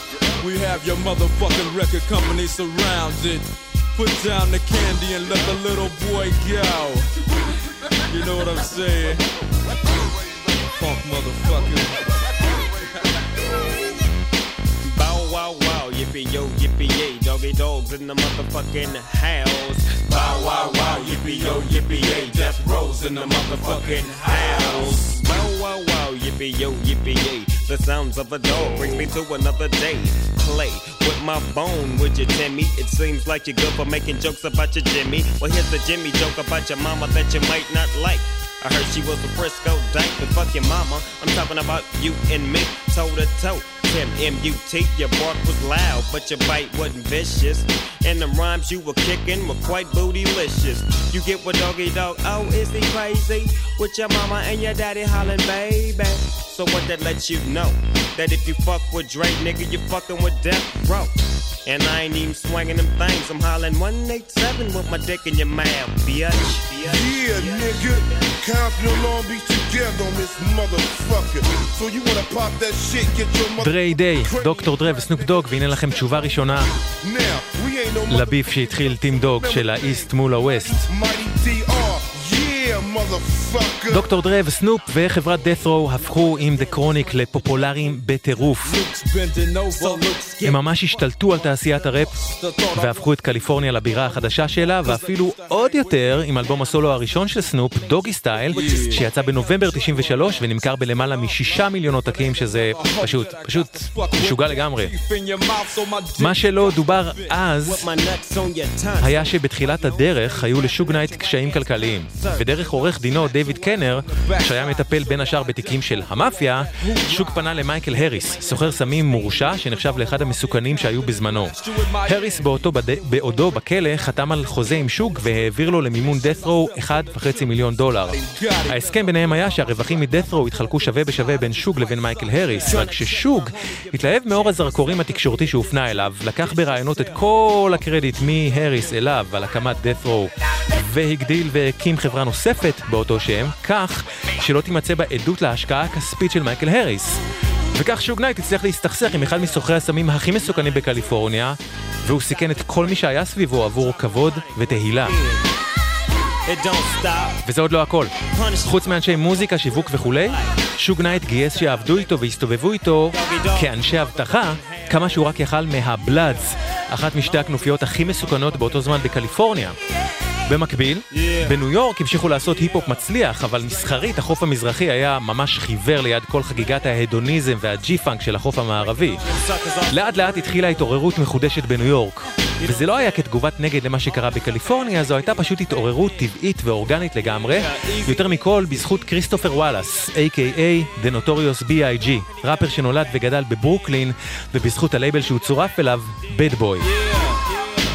We have your motherfucking record company surrounded. Put down the candy and let the little boy go. You know what I'm saying? Funk motherfucker. Bow wow wow, yippee yo, yippee doggy dogs in the motherfucking house. Bow wow wow, yippee yo, yippee yay, death rolls in the motherfucking house. Bow wow wow, yippee yo, yippee yay, the sounds of a dog brings me to another day. Play with my bone, would you Timmy? It seems like you're good for making jokes about your Jimmy. Well, here's the Jimmy joke about your mama that you might not like. I heard she was a Frisco dyke, but fuck your mama. I'm talking about you and me, toe to toe. Tim M-U-T, your bark was loud, but your bite wasn't vicious. And the rhymes you were kicking were quite bootylicious. You get what doggy dog, oh, is he crazy? With your mama and your daddy hollering, baby. So what that lets you know? That if you fuck with Drake, nigga, you fucking with Death Row. And I ain't even swinging them things. I'm hollering 187 with my dick in your mouth, bitch. Yeah, nigga. Compton and Long Beach together on this motherfucker. So you wanna pop that shit, get your mother... דריי דיי, דוקטור דרה וסנופ דוג, והנה לכם תשובה ראשונה Now, we ain't no לביף שהתחיל טים דוג של האיסט מול הווסט. דוקטור דרה וסנופ וחברת death row הפכו עם The Chronic לפופולריים בטירוף. הם ממש השתלטו על תעשיית הראפ והפכו את קליפורניה לבירה החדשה שלה ואפילו עוד יותר עם אלבום הסולו הראשון של סנופ, Doggystyle, שיצא בנובמבר 93 ונמכר בלמעלה משישה מיליון עותקים שזה פשוט, פשוט משוגע לגמרי. מה שלא דובר אז היה שבתחילת הדרך היו לשוג נייט קשיים כלכליים ודרך עורך עורך דינו דיוויד קנר, שהיה מטפל בין השאר בתיקים של המאפיה, שוק פנה למייקל הריס, סוחר סמים מורשע שנחשב לאחד המסוכנים שהיו בזמנו. הריס באותו בד... בעודו בכלא חתם על חוזה עם שוק והעביר לו למימון death row 1.5 מיליון דולר. ההסכם ביניהם היה שהרווחים מ-death row יתחלקו שווה בשווה בין שוג לבין מייקל הריס, רק ששוג התלהב מאור הזרקורים התקשורתי שהופנה אליו, לקח ברעיונות את כל הקרדיט מהריס אליו על הקמת death row והגדיל והקים חברה נוספת באותו שם, כך שלא תימצא בה עדות להשקעה הכספית של מייקל הריס. וכך שוג נייט הצליח להסתכסך עם אחד מסוחרי הסמים הכי מסוכנים בקליפורניה, והוא סיכן את כל מי שהיה סביבו עבור כבוד ותהילה. וזה עוד לא הכל. חוץ מאנשי מוזיקה, שיווק וכולי, שוג נייט גייס שיעבדו איתו והסתובבו איתו כאנשי אבטחה, כמה שהוא רק יכל מהבלאדס, אחת משתי הכנופיות הכי מסוכנות באותו זמן בקליפורניה. במקביל, בניו יורק המשיכו לעשות היפ-הופ מצליח, אבל מסחרית החוף המזרחי היה ממש חיוור ליד כל חגיגת ההדוניזם וה G-Funk של החוף המערבי. לאט לאט התחילה התעוררות מחודשת בניו יורק. וזה לא היה כתגובת נגד למה שקרה בקליפורניה, זו הייתה פשוט התעוררות טבעית ואורגנית לגמרי, יותר מכל בזכות כריסטופר וואלאס, a.k.a. The Notorious B.I.G, ראפר שנולד וגדל בברוקלין, ובזכות הלייבל שהוא צורף אליו, Bad Boy.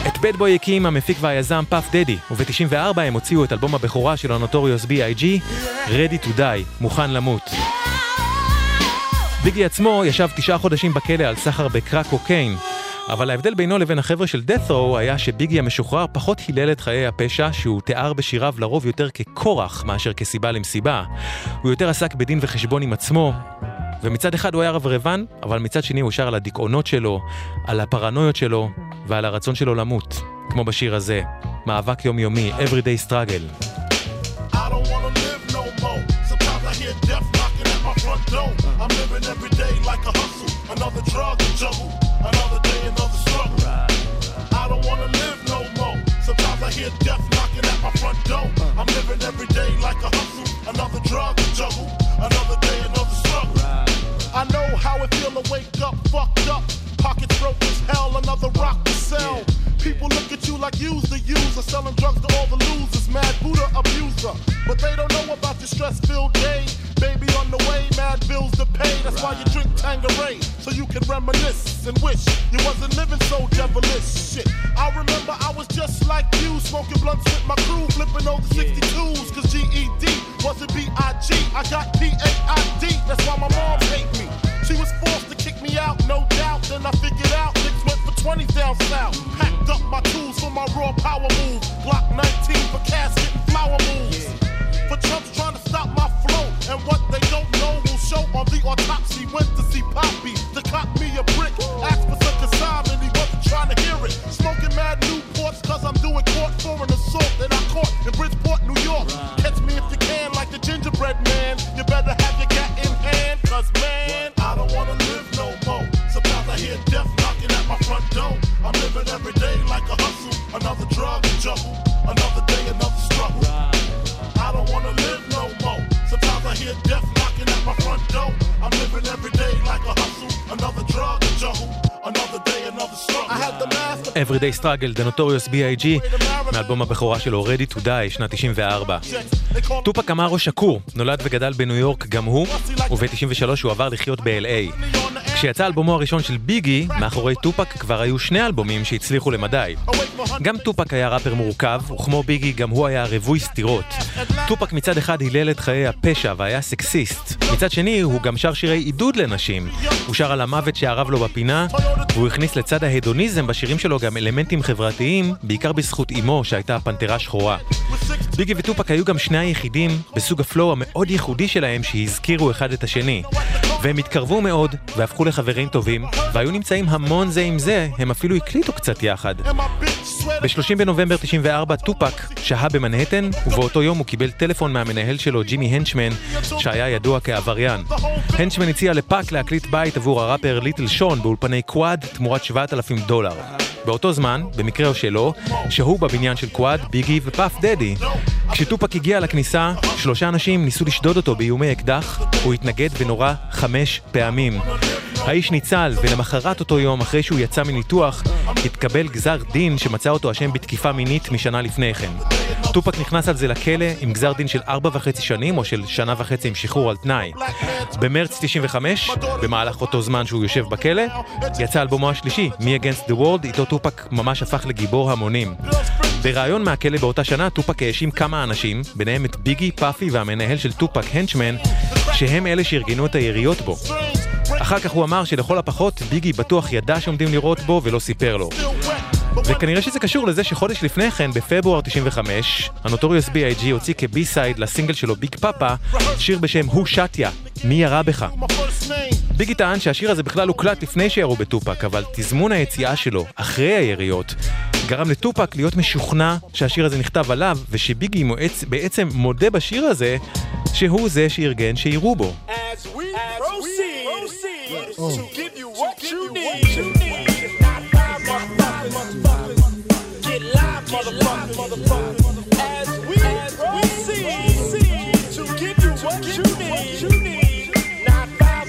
את Bad Boy הקים המפיק והיזם פאף דדי, וב-94 הם הוציאו את אלבום הבכורה של הנוטוריוס B.I.G, Ready to Die, מוכן למות. ביגי עצמו ישב תשעה חודשים בכלא על סחר בקרק קוקיין, אבל ההבדל בינו לבין החבר'ה של death row היה שביגי המשוחרר פחות הילל את חיי הפשע שהוא תיאר בשיריו לרוב יותר ככורח מאשר כסיבה למסיבה. הוא יותר עסק בדין וחשבון עם עצמו, ומצד אחד הוא היה רברבן, אבל מצד שני הוא שר על הדיכאונות שלו, על הפרנויות שלו ועל הרצון שלו למות, כמו בשיר הזה, מאבק יומיומי, Everyday Struggle. I'm living every day like a hustle, another drug to juggle, another day, another struggle. I don't wanna live no more. Sometimes I hear death knocking at my front door. I'm living every day like a hustle, another drug to juggle, it feel to wake up fucked up. Pockets broke as hell, another rock to sell. People look at you like you's the user, selling drugs to all the losers, mad Buddha abuser. But they don't know about the stress-filled day. Baby on the way, mad bills to pay. That's why you drink Tangeray, so you can reminisce and wish you wasn't living so devilish. Shit, I remember I was just like you, smoking blunts with my crew, flipping over 62s, cause GED wasn't B-I-G. I got P-A-I-D, that's why my mom hate me. She was forced to kick me out, no doubt. Then I figured out niggas went for 20 down south. Packed up my tools for my raw power move. Block 19 for casket and flower moves. For chumps trying to stop my flow. And what they don't know will show on the autopsy. Went to see Poppy to cop me a brick. Asked for some consignment, he wasn't trying to hear it. Smoking mad Newports cause I'm doing court for an assault that I caught in Bridgeport, Another drug to juggle. Another day, another struggle. I don't wanna live no more. Sometimes I hear death knocking at my front door. I'm living every day like a hustle. Another drug to juggle. Another day, another struggle. I had the master. Everyday Struggle, The Notorious B.I.G, מאלבום הבכורה שלו, Ready to Die, שנת 94. טופק אמרו שקור, נולד וגדל בניו יורק גם הוא, וב-93 הוא עבר לחיות ב-LA. כשיצא אלבומו הראשון של ביגי, מאחורי טופק כבר היו שני אלבומים שהצליחו למדי. גם טופק היה ראפר מורכב, וכמו ביגי גם הוא היה רווי סתירות. טופק מצד אחד הילל את חיי הפשע והיה סקסיסט, מצד שני הוא גם שר שירי עידוד לנשים. הוא שר על המוות שארב לו בפינה, והוא הכניס לצד ההדוניזם בשירים שלו גם אלמנטים חברתיים, בעיקר בזכות אמו שהייתה פנתרה שחורה. ביגי וטופק היו גם שני היחידים בסוג ה flow המאוד ייחודי שלהם שהזכירו אחד את השני. והם התקרבו מאוד והפכו לחברים טובים, והיו נמצאים המון זה עם זה, הם אפילו הקליטו קצת יחד. ב-30 בנובמבר 94 טופק שהה במנהטן, ובאותו יום הוא קיבל טלפון מהמנהל שלו, ג'ימי הנצ'מן, שהיה ידוע כעבריין. הנצ'מן הציע לפאק להקליט בית עבור הראפר ליטל שון באולפני קוואד תמורת 7,000 דולר. באותו זמן, במקרה או שלא, שהו בבניין של קוואד, ביגי ופאף דדי. כשטופק הגיע לכניסה, שלושה אנשים ניסו לשדוד אותו באיומי אקדח, הוא התנגד ונורה חמש פעמים. האיש ניצל, ולמחרת אותו יום, אחרי שהוא יצא מניתוח, התקבל גזר דין שמצא אותו אשם בתקיפה מינית משנה לפני כן. טופק נכנס על זה לכלא עם גזר דין של ארבע וחצי שנים, או של שנה וחצי עם שחרור על תנאי. במרץ 95, במהלך אותו זמן שהוא יושב בכלא, יצא אלבומו השלישי, Me Against the World, איתו טופק ממש הפך לגיבור המונים. בריאיון מהכלא באותה שנה, טופק האשים כמה אנשים, ביניהם את ביגי, פאפי והמנהל של טופק, הנצ'מן, שהם אלה שארגנו את היריות בו. אחר כך הוא אמר שלכל הפחות ביגי בטוח ידע שעומדים לירות בו ולא סיפר לו. וכנראה שזה קשור לזה שחודש לפני כן, בפברואר 95, הנוטוריוס B.I.G הוציא כ B-side לסינגל שלו Big Poppa, שיר בשם "Who Shot Ya", מי ירה בך. ביגי טען שהשיר הזה בכלל הוקלט לפני שירו בטופק, אבל תזמון היציאה שלו, אחרי היריות, גרם לטופק להיות משוכנע שהשיר הזה נכתב עליו, ושביגי מועץ, בעצם מודה בשיר הזה שהוא זה שארגן שיירו בו. As we proceed, to give you what you need. Not five motherfuckers. Get live, motherfuckers. As we proceed, to give you what you need. Not five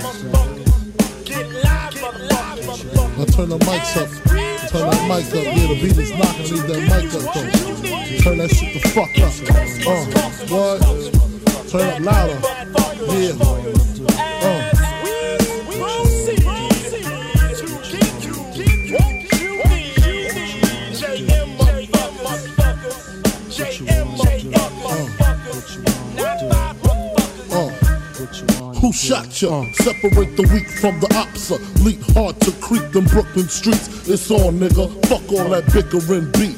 motherfuckers. Get live, motherfuckers. Now turn the mics up. Turn that mic up. Yeah, the beat is knocking. Leave that mic up though. Turn that shit the fuck up. Uh, what? Turn up louder. Yeah. Shot ya? Separate the weak from the opsa. Leap hard to creep them Brooklyn streets. It's on, nigga. Fuck all that bickering beef.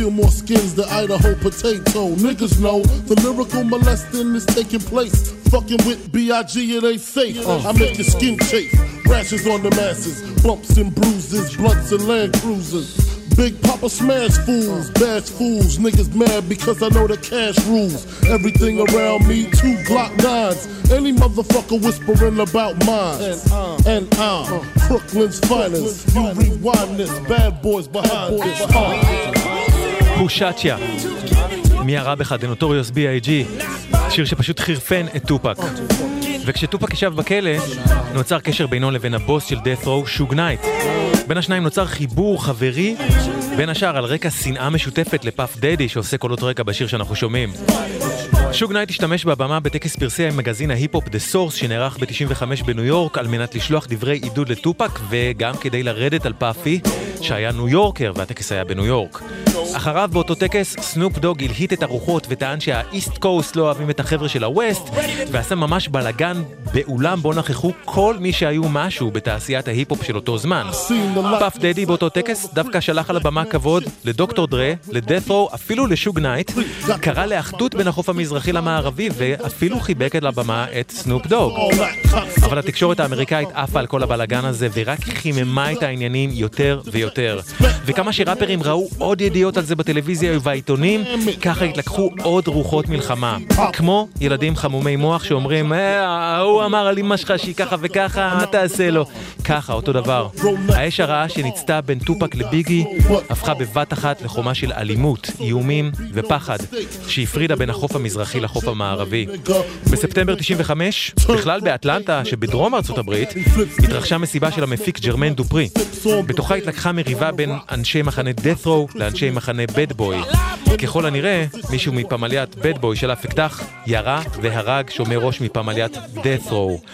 Peel more skins than Idaho potato. Niggas know the lyrical molesting is taking place. Fucking with B.I.G. it ain't safe. I make your skin chafe. Rashes on the masses. Bumps and bruises. Blunts and land cruisers. Big Papa smash fools, bash fools, niggas mad because I know the cash rules. Everything around me, two Glock nines. Any motherfucker whispering about mine. And I'm uh, Brooklyn's finest. You rewind this, bad boys behind this. Uh. פושצ'יה. מי הרע בך? דנוטוריוס B.I.G. שיר שפשוט חירפן את טופק. וכשטופק ישב בכלא, נוצר קשר בינו לבין הבוס של death row, שוג נייט. בין השניים נוצר חיבור חברי, בין השאר על רקע שנאה משותפת לפאף דדי שעושה קולות רקע בשיר שאנחנו שומעים. שוג נייט השתמש בבמה בטקס פרסי המגזין ההיפ-הופ The Source שנערך ב-95 בניו יורק על מנת לשלוח דברי עידוד לטופק וגם כדי לרדת על פאפי שהיה ניו יורקר והטקס היה בניו יורק. אחריו באותו טקס סנופ דוג הלהיט את הרוחות וטען שה East Coast לא אוהבים את החבר'ה של ה West ועשה ממש בלאגן באולם בו נכחו כל מי שהיו משהו בתעשיית ההיפ-הופ של אותו זמן. פאף דדי באותו טקס דווקא שלח על הבמה כבוד לדוקטור דרה, ל Death Row, אפילו לשוג נייט, קרא לאחדות בין החוף המזרחי למערבי ואפילו חיבק על הבמה את סנופ דוג. אבל התקשורת האמריקאית עפה על כל הבלאגן הזה ורק חיממה את העניינים יותר ויותר. וכמה שראפרים ראו עוד ידיעות על זה בטלוויזיה ובעיתונים, ככה התלקחו עוד רוחות מלחמה. כמו ילדים חמומי מוח שאומרים, "אה, ההוא אמר על אמא שלך שהיא ככה וככה, מה תעשה לו? ככה, אותו דבר. האש הרעה שניצתה בין טופק לביגי הפכה בבת אחת לחומה של אלימות, איומים ופחד, שהפרידה בין החוף המזרחי לחוף המערבי. בספטמבר 95, בכלל באטלנטה שבדרום ארצות הברית, התרחשה מסיבה של המפיק ג'רמן דופרי. בתוכה התלקחה מריבה בין אנשי מחנה death row לאנשי מחנה bad boy. ככל הנראה, מישהו מפמליית bad boy שלף אקדח, ירה והרג שומר ראש מפמליית death row.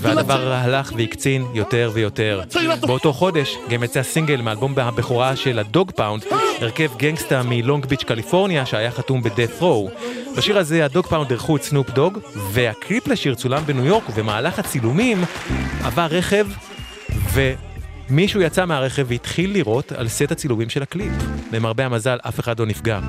והדבר הלך והקצין יותר ויותר. באותו חודש גם יצא סינגל מאלבום הבכורה של הדוג פאונד, הרכב גנגסטה מלונג ביץ' קליפורניה שהיה חתום ב-death row. בשיר הזה הדוג פאונד אירחו את סנופ דוג, והקליפ לשיר צולם בניו יורק, ובמהלך הצילומים עבר רכב, ומישהו יצא מהרכב והתחיל לירות על סט הצילומים של הקליפ. למרבה המזל, אף אחד לא נפגע.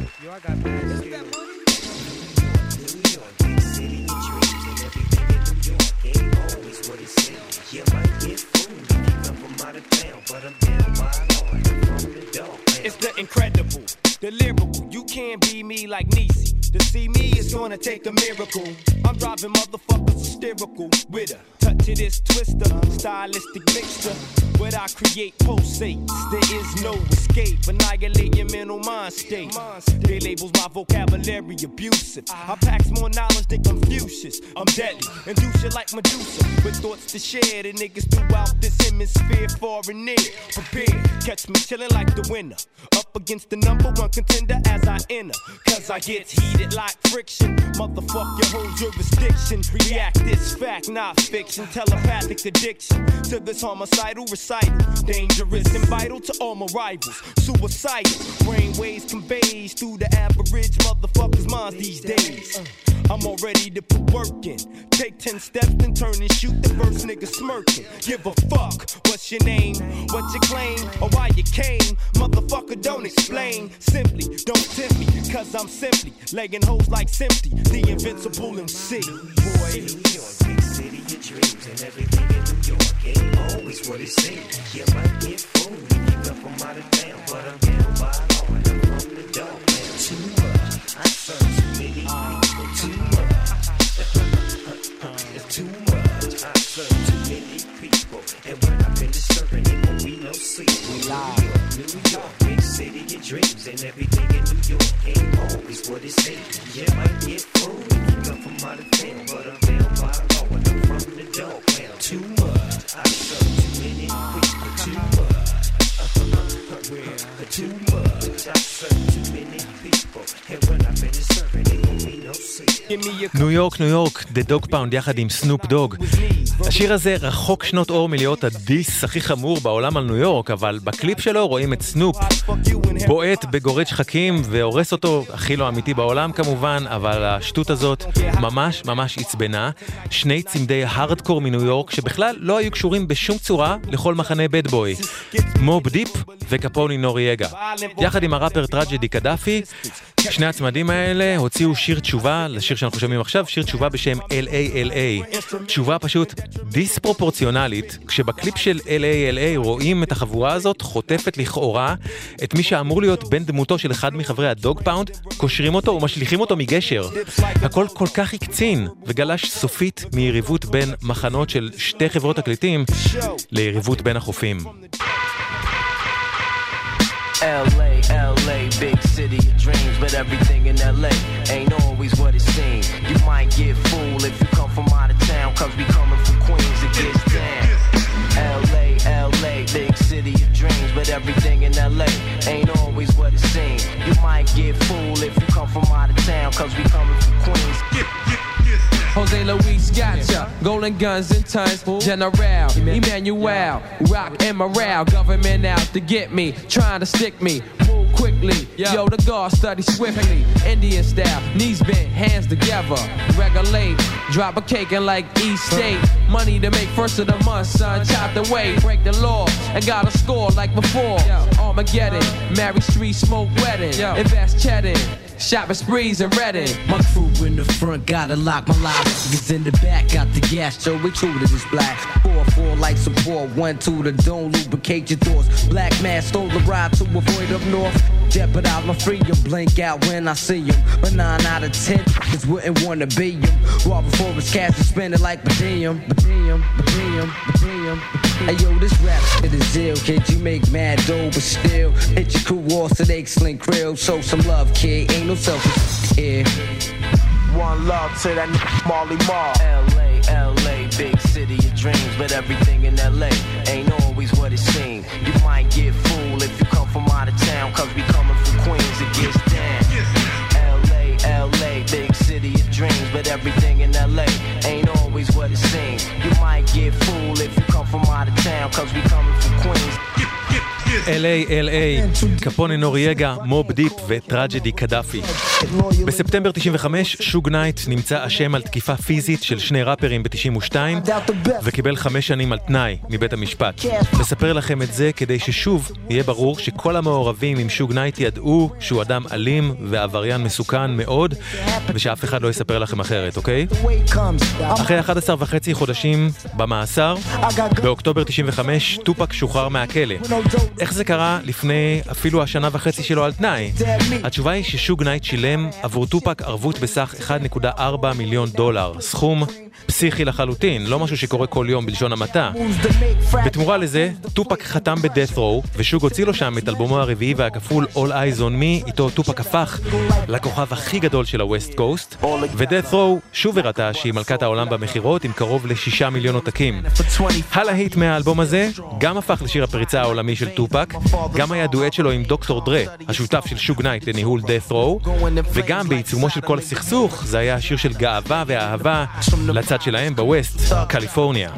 It's the incredible. The lyrical. You can't be me like Niecy. To see me is gonna take a miracle. I'm driving motherfuckers hysterical with a touch of this twister, stylistic mixture. What I create pulsates. There is no escape. Annihilate your mental mind state. They labels my vocabulary abusive. I packs more knowledge than Confucius. I'm deadly and do shit like Medusa with thoughts to share. The niggas throughout this hemisphere, far and near. Prepare, catch me chilling like the winner. Up against the number one contender as I enter. Cause I get heated like friction. Motherfuck your whole jurisdiction. React this fact, not fiction. Telepathic addiction to this homicidal recital. Dangerous and vital to all my rivals. Suicidal. Brain waves conveys through the average motherfucker's minds these days. I'm all ready to put work in. Take 10 steps and turn and shoot the first nigga smirking. Give a fuck. What's your name? What you claim? Or why you came? Motherfucker, don't explain. Simply, don't tempt me. Cause I'm simply legging hoes like Simply. The invincible MC. Boy. New York, big city of dreams and everything in New York ain't always what it seems. You might get fooled if you come from out of town, but I'm down sleep. We live. New York, big city of dreams and everything in New York ain't always what it seems. Yeah, might get fooled if you come from out of town, but I'm down by law and I'm from the dog. Man, too much. I serve too many people. Too much. Uh-huh. Too much. I serve too many people, and when I finish serving, it ניו יורק, ניו יורק, דה דוג פאונד יחד עם סנופ דוג. השיר הזה רחוק שנות אור מלהיות ה diss הכי חמור בעולם על ניו יורק, אבל בקליפ שלו רואים את סנופ בועט בגורד שחקים והורס אותו, הכי לא אמיתי בעולם כמובן, אבל השטות הזאת ממש ממש עצבנה. שני צמדי הארדקור מניו יורק שבכלל לא היו קשורים בשום צורה לכל מחנה Bad Boy. מוב דיפ וקפוני נורייגה. יחד עם הראפר טראג'די קדאפי, שני הצמדים האלה הוציאו שיר תשובה לשיר שאנחנו שומעים עכשיו, שיר תשובה בשם LALA. תשובה פשוט דיספרופורציונלית, כשבקליפ של LALA רואים את החבורה הזאת חוטפת לכאורה את מי שאמור להיות בן דמותו של אחד מחברי הדוג פאונד, קושרים אותו ומשליכים אותו מגשר. הכל כל כך הקצין, וגלש סופית מיריבות בין מחנות של שתי חברות תקליטים ליריבות בין החופים. LA, LA, big city of dreams, but everything in LA ain't always what it seems. You might get fooled if you come from out of town, cause we coming from Queens, it gets down. LA, LA, big city of dreams, but everything in LA ain't always what it seems. You might get fooled if you come from out of town, cause we coming from Queens. Jose Luis gotcha, golden guns and tons, General, Emmanuel, rock and morale, government out to get me, trying to stick me, quickly, yo the guard study swiftly, Indian style, knees bent, hands together, regulate, drop a cake and like East State, money to make first of the month, son, chop the way, break the law, and got a score like before, Armageddon, Mary Street smoke wedding, invest cheddar, shopping sprees and Redding. My crew in the front gotta lock my live. Niggas in the back got the gas, so we true to this black. Four, four light support, one, two, the don't lubricate your doors. Black man stole the ride to avoid up north. Jeopardize my freedom, blink out when I see him. But nine out of ten niggas wouldn't wanna be him. Raw before his cash and spend it like per diem, per diem. Hey yo, this rap shit is ill, kid. You make mad dough, but still hit your crew off an excellent grill. Show some love, kid. Ain't no selfish here. One love to that Marley Marl. LA, LA, big city of dreams, but everything in LA ain't always what it seems. You might get fooled if you come from out of town, cause we coming from Queens, it gets down. LA, LA, big city of dreams, but everything in LA ain't always what it seems. You might get fooled if you come from out of town, cause we coming from Queens. LA, LA, קפוני נורייגה, מוב דיפ וטראג'די קדאפי. בספטמבר 95 שוג נייט נמצא אשם על תקיפה פיזית של שני ראפרים ב-92 וקיבל חמש שנים על תנאי מבית המשפט. נספר לכם את זה כדי ששוב יהיה ברור שכל המעורבים עם שוג נייט ידעו שהוא אדם אלים ועבריין מסוכן מאוד ושאף אחד לא יספר לכם אחרת, אוקיי? אחרי 11 וחצי חודשים במאסר, באוקטובר 95 טופק שוחרר מהכלא. איך זה קרה לפני אפילו השנה וחצי שלו על תנאי? התשובה היא ששוג נייט שילם עבור טופק ערבות בסך 1.4 מיליון דולר, סכום פסיכי לחלוטין, לא משהו שקורה כל יום בלשון המעטה. בתמורה לזה, טופק חתם ב-Death Row, ושוג הוציא לו שם את אלבומו הרביעי והכפול All Eyes on Me, איתו טופק הפך לכוכב הכי גדול של ה-West Coast, ו-Death Row שוב הראתה שהיא מלכת העולם במכירות עם קרוב לשישה מיליון עותקים. הלהיט מהאלבום הזה גם הפך לשיר הפריצה העולמי של טופק, גם היה דואט שלו עם דוקטור דרה, השותף של שוג נייט לניהול Death Row, וגם בעיצומו של כל הסכסוך זה היה שיר של גאווה ואהבה לצד שלהם בווסט, קליפורניה.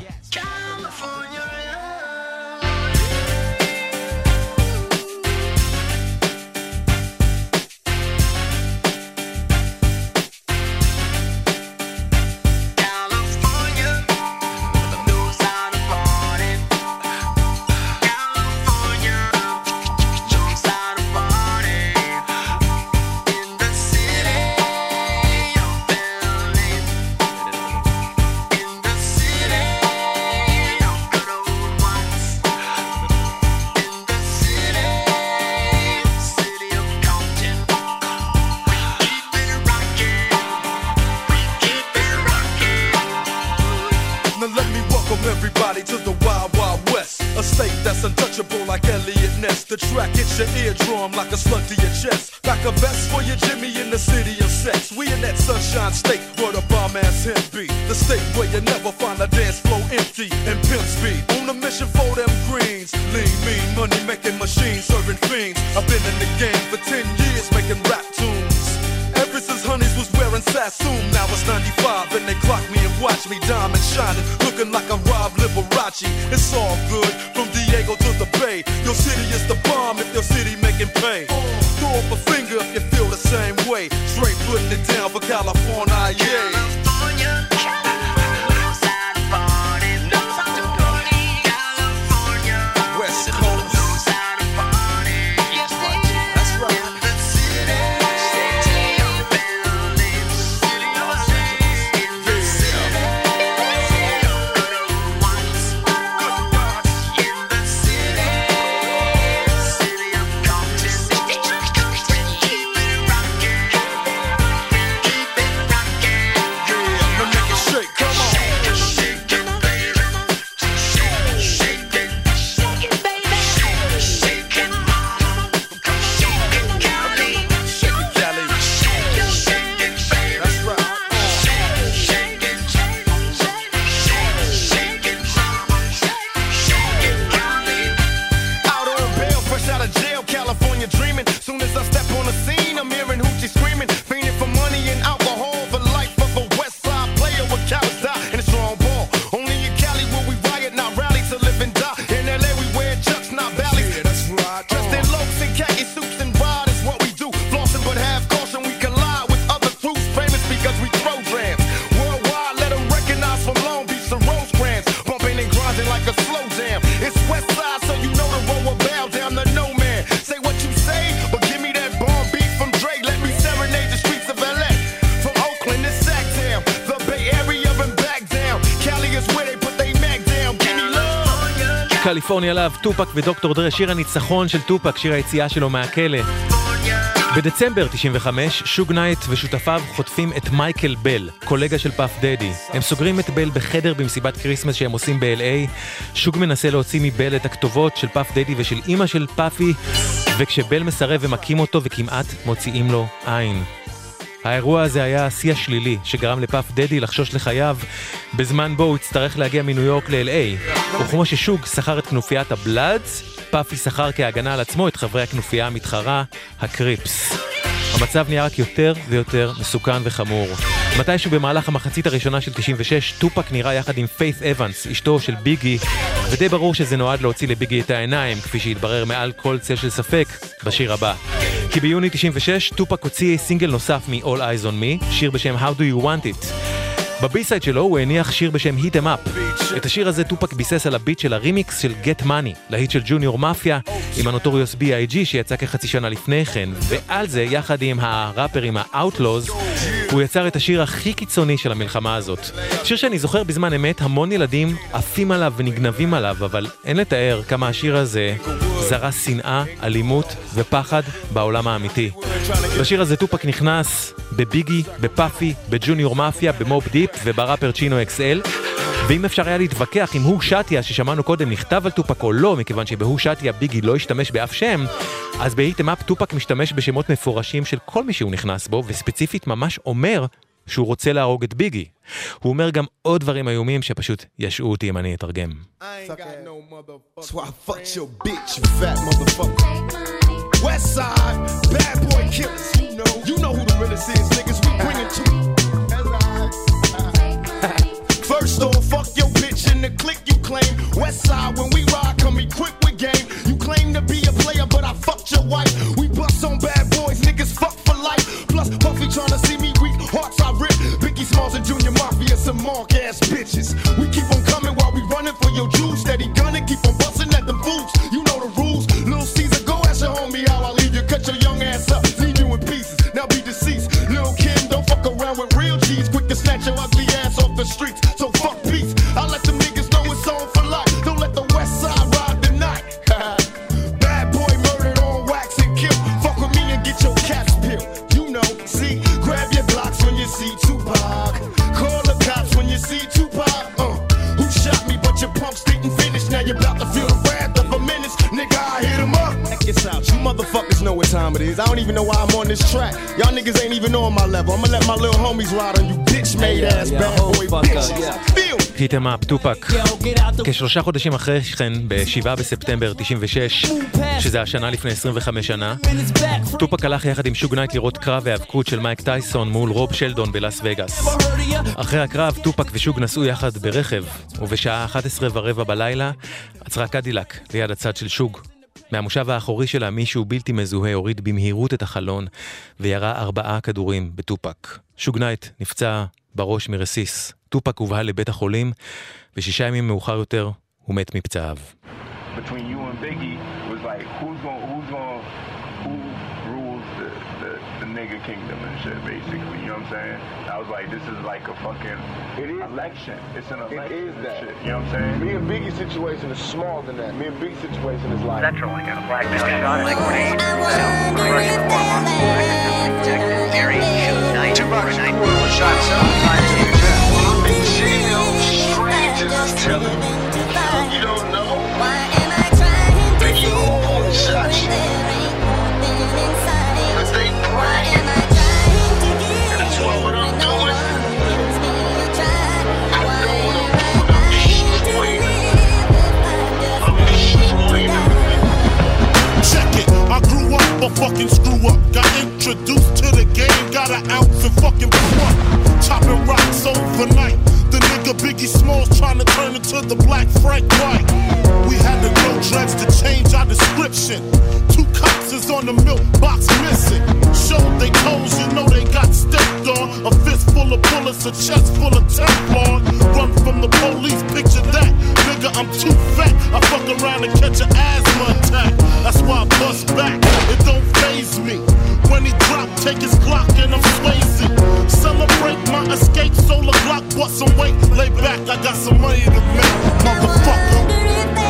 Sunshine state where the bomb ass him be. The state where you never find a dance floor empty and pimp speed. On a mission for them greens. Lean, mean, money making machines serving fiends. I've been in the game for 10 years making rap tunes. Ever since Honeys was wearing Sassoon, now it's 95 and they clock me and watch me diamond shining, looking like I'm Rob Liberace. It's all good from Diego to the Bay. Your city is the bomb if your city making pay. Throw up a finger if you feel the same way. Straight putting it California, yeah. California Love, טופק ודוקטור דרה, שיר הניצחון של טופק, שיר היציאה שלו מהכלא. בדצמבר 95, שוג נייט ושותפיו חוטפים את מייקל בל, קולגה של פאף דדי. הם סוגרים את בל בחדר במסיבת כריסמס שהם עושים ב-LA. שוג מנסה להוציא מבל את הכתובות של פאף דדי ושל אימא של פאפי, וכשבל מסרב הם מכים אותו וכמעט מוציאים לו עין. האירוע הזה היה השיא השלילי שגרם לפאף דדי לחשוש לחייו בזמן בו הוא יצטרך להגיע מניו יורק ל-LA. וכמו ששוג שכר את כנופיית הבלאדס, פאפי שכר כהגנה על עצמו את חברי הכנופיה המתחרה, הקריפס. המצב נהיה רק יותר ויותר מסוכן וחמור. מתישהו במהלך המחצית הראשונה של 96, טופק נראה יחד עם פיית' אבנס, אשתו של ביגי, ודי ברור שזה נועד להוציא לביגי את העיניים, כפי שהתברר מעל כל צל של ספק, בשיר הבא. כי ביוני 96 טופק הוציא סינגל נוסף מ-All Eyes on Me, שיר בשם How Do You Want It. ב B-side שלו הוא הניח שיר בשם Hit em Up. את השיר הזה טופק ביסס על הביט של הרימיקס של Get Money, להיט של ג'וניור מאפיה, עם הנוטוריוס B.I.G שיצא כחצי שנה לפני כן, ועל זה, יחד עם הראפרים ה-Outlaws, הוא יצר את השיר הכי קיצוני של המלחמה הזאת. שיר שאני זוכר בזמן אמת, המון ילדים עפים עליו ונגנבים עליו, אבל אין לתאר כמה השיר הזה זרע שנאה, אלימות ופחד בעולם האמיתי. בשיר הזה טופק נכנס בביגי, בפאפי, בג'וניור מאפיה, במוב דיפ ובראפר צ'ינו אקסל. ואם אפשר היה להתווכח אם Who Shot Ya ששמענו קודם נכתב על טופק או לא, מכיוון שב Who Shot Ya ביגי לא השתמש באף שם, אז ב Hit Em Up טופק משתמש בשמות מפורשים של כל מי שהוא נכנס בו, וספציפית ממש אומר שהוא רוצה להרוג את ביגי. הוא אומר גם עוד דברים איומים שפשוט ישעו אותי אם אני אתרגם. West side, bad boy killers. You know, you know who the realest is, niggas. We bring it to you. First off, fuck your bitch in the clique you claim. West side, when we ride, come equipped with game. You claim to be a player, but I fucked your wife. We bust on bad boys, niggas fuck for life. Plus, Puffy tryna see me weak, hearts I rip. Biggie Smalls and Junior Mafia, some mark ass bitches. We keep on coming while we running for your juice. Steady G's. Quick to snatch your ugly ass off the streets. Motherfuckers know what time it is. I don't even know why I'm on this track. Y'all niggas ain't even on my level. I'ma let my little homies ride on you bitch made ass bad boy bitches. Feel Hit Em Up, טופק. כשלושה חודשים אחרי כן, ב-7 בספטמבר 96, שזה השנה לפני 25 שנה, טופק הלך יחד עם שוג נייט לראות קרב היאבקות של מייק טייסון מול רוב שלדון בלאס וגאס. אחרי הקרב, טופק ושוג נסעו יחד ברכב, ובשעה 11 ורבע בלילה עצרה קדילק ליד הצד של שוג. מהמושב האחורי שלה מישהו בלתי מזוהה הוריד במהירות את החלון וירה ארבעה כדורים בטופק. שוג נייט נפצע בראש מרסיס. טופק הובהל לבית החולים, ושישה ימים מאוחר יותר הוא מת מפצעיו. like the nigga kingdom and shit basically you know what I'm saying? I was like this is like a fucking it is election. It's an election It is that. shit you know what I'm saying? Me and Biggie's situation is smaller than that. Me and Biggie's situation is like Central, like a black shot like grenade, crushing the warm protected area, shoot night, two bucks, night, shots outside the telling me grew a fucking screw up. Got introduced to the game, got an ounce and fucking blew. Chopping rocks overnight. Nigga Biggie Smalls trying to turn into the black Frank White. We had to grow dreads to change our description. Two cops is on the milk box missing. Showed they toes, you know they got stepped on. A fist full of bullets, a chest full of Teflon. Run from the police, picture that. Nigga, I'm too fat. I fuck around and catch an asthma attack. That's why I bust back. It don't phase me. When he drop, take his Glock and I'm Swayze. Celebrate my escape, solar Glock, bust some weight. Lay back, I got some money to make, motherfucker.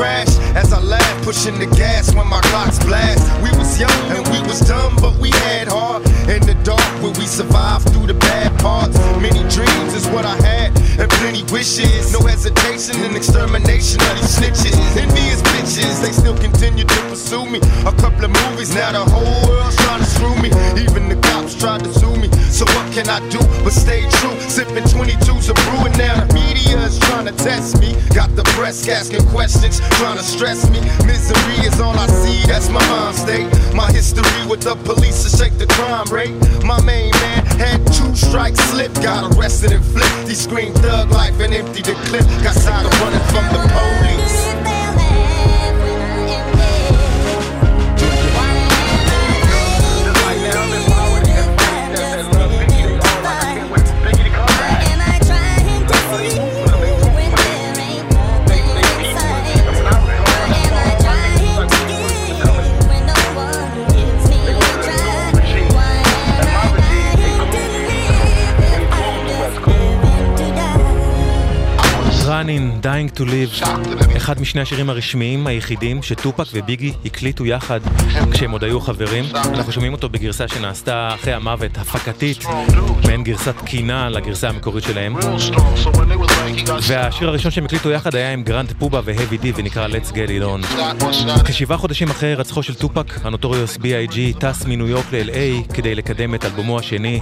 Crash. As I laugh, pushing the gas when my clocks blast. We was young and we was dumb, but we had heart. In the dark where we survive through the bad parts. Many dreams is what I had, and plenty wishes. No hesitation and extermination of these snitches. Envious bitches, they still continue to pursue me. A couple of movies, now the whole world's trying to screw me. Even the cops tried to sue me. So what can I do but stay true? Sipping 22s of brewing now. The media is trying to test me. Got the press asking questions, trying to stress me. Misery is all I see, that's my mind state. My history with the police to shake the crime rate. My main man had two strikes slip, got arrested and flipped. He screamed thug life and emptied the clip. Got tired of running from the police. Runnin', Dying to Live, אחד משני השירים הרשמיים היחידים שטופק וביגי הקליטו יחד כשהם עוד היו חברים. אנחנו שומעים אותו בגרסה שנעשתה אחרי המוות הפקתית, מעין גרסת קינה לגרסה המקורית שלהם. והשיר הראשון שהם הקליטו יחד היה עם גרנד פובה והאבי די ונקרא Let's Get It On. כשבעה חודשים אחרי הירצחו של טופק, הנוטוריוס B.I.G. טס מניו יורק ל-LA כדי לקדם את אלבומו השני,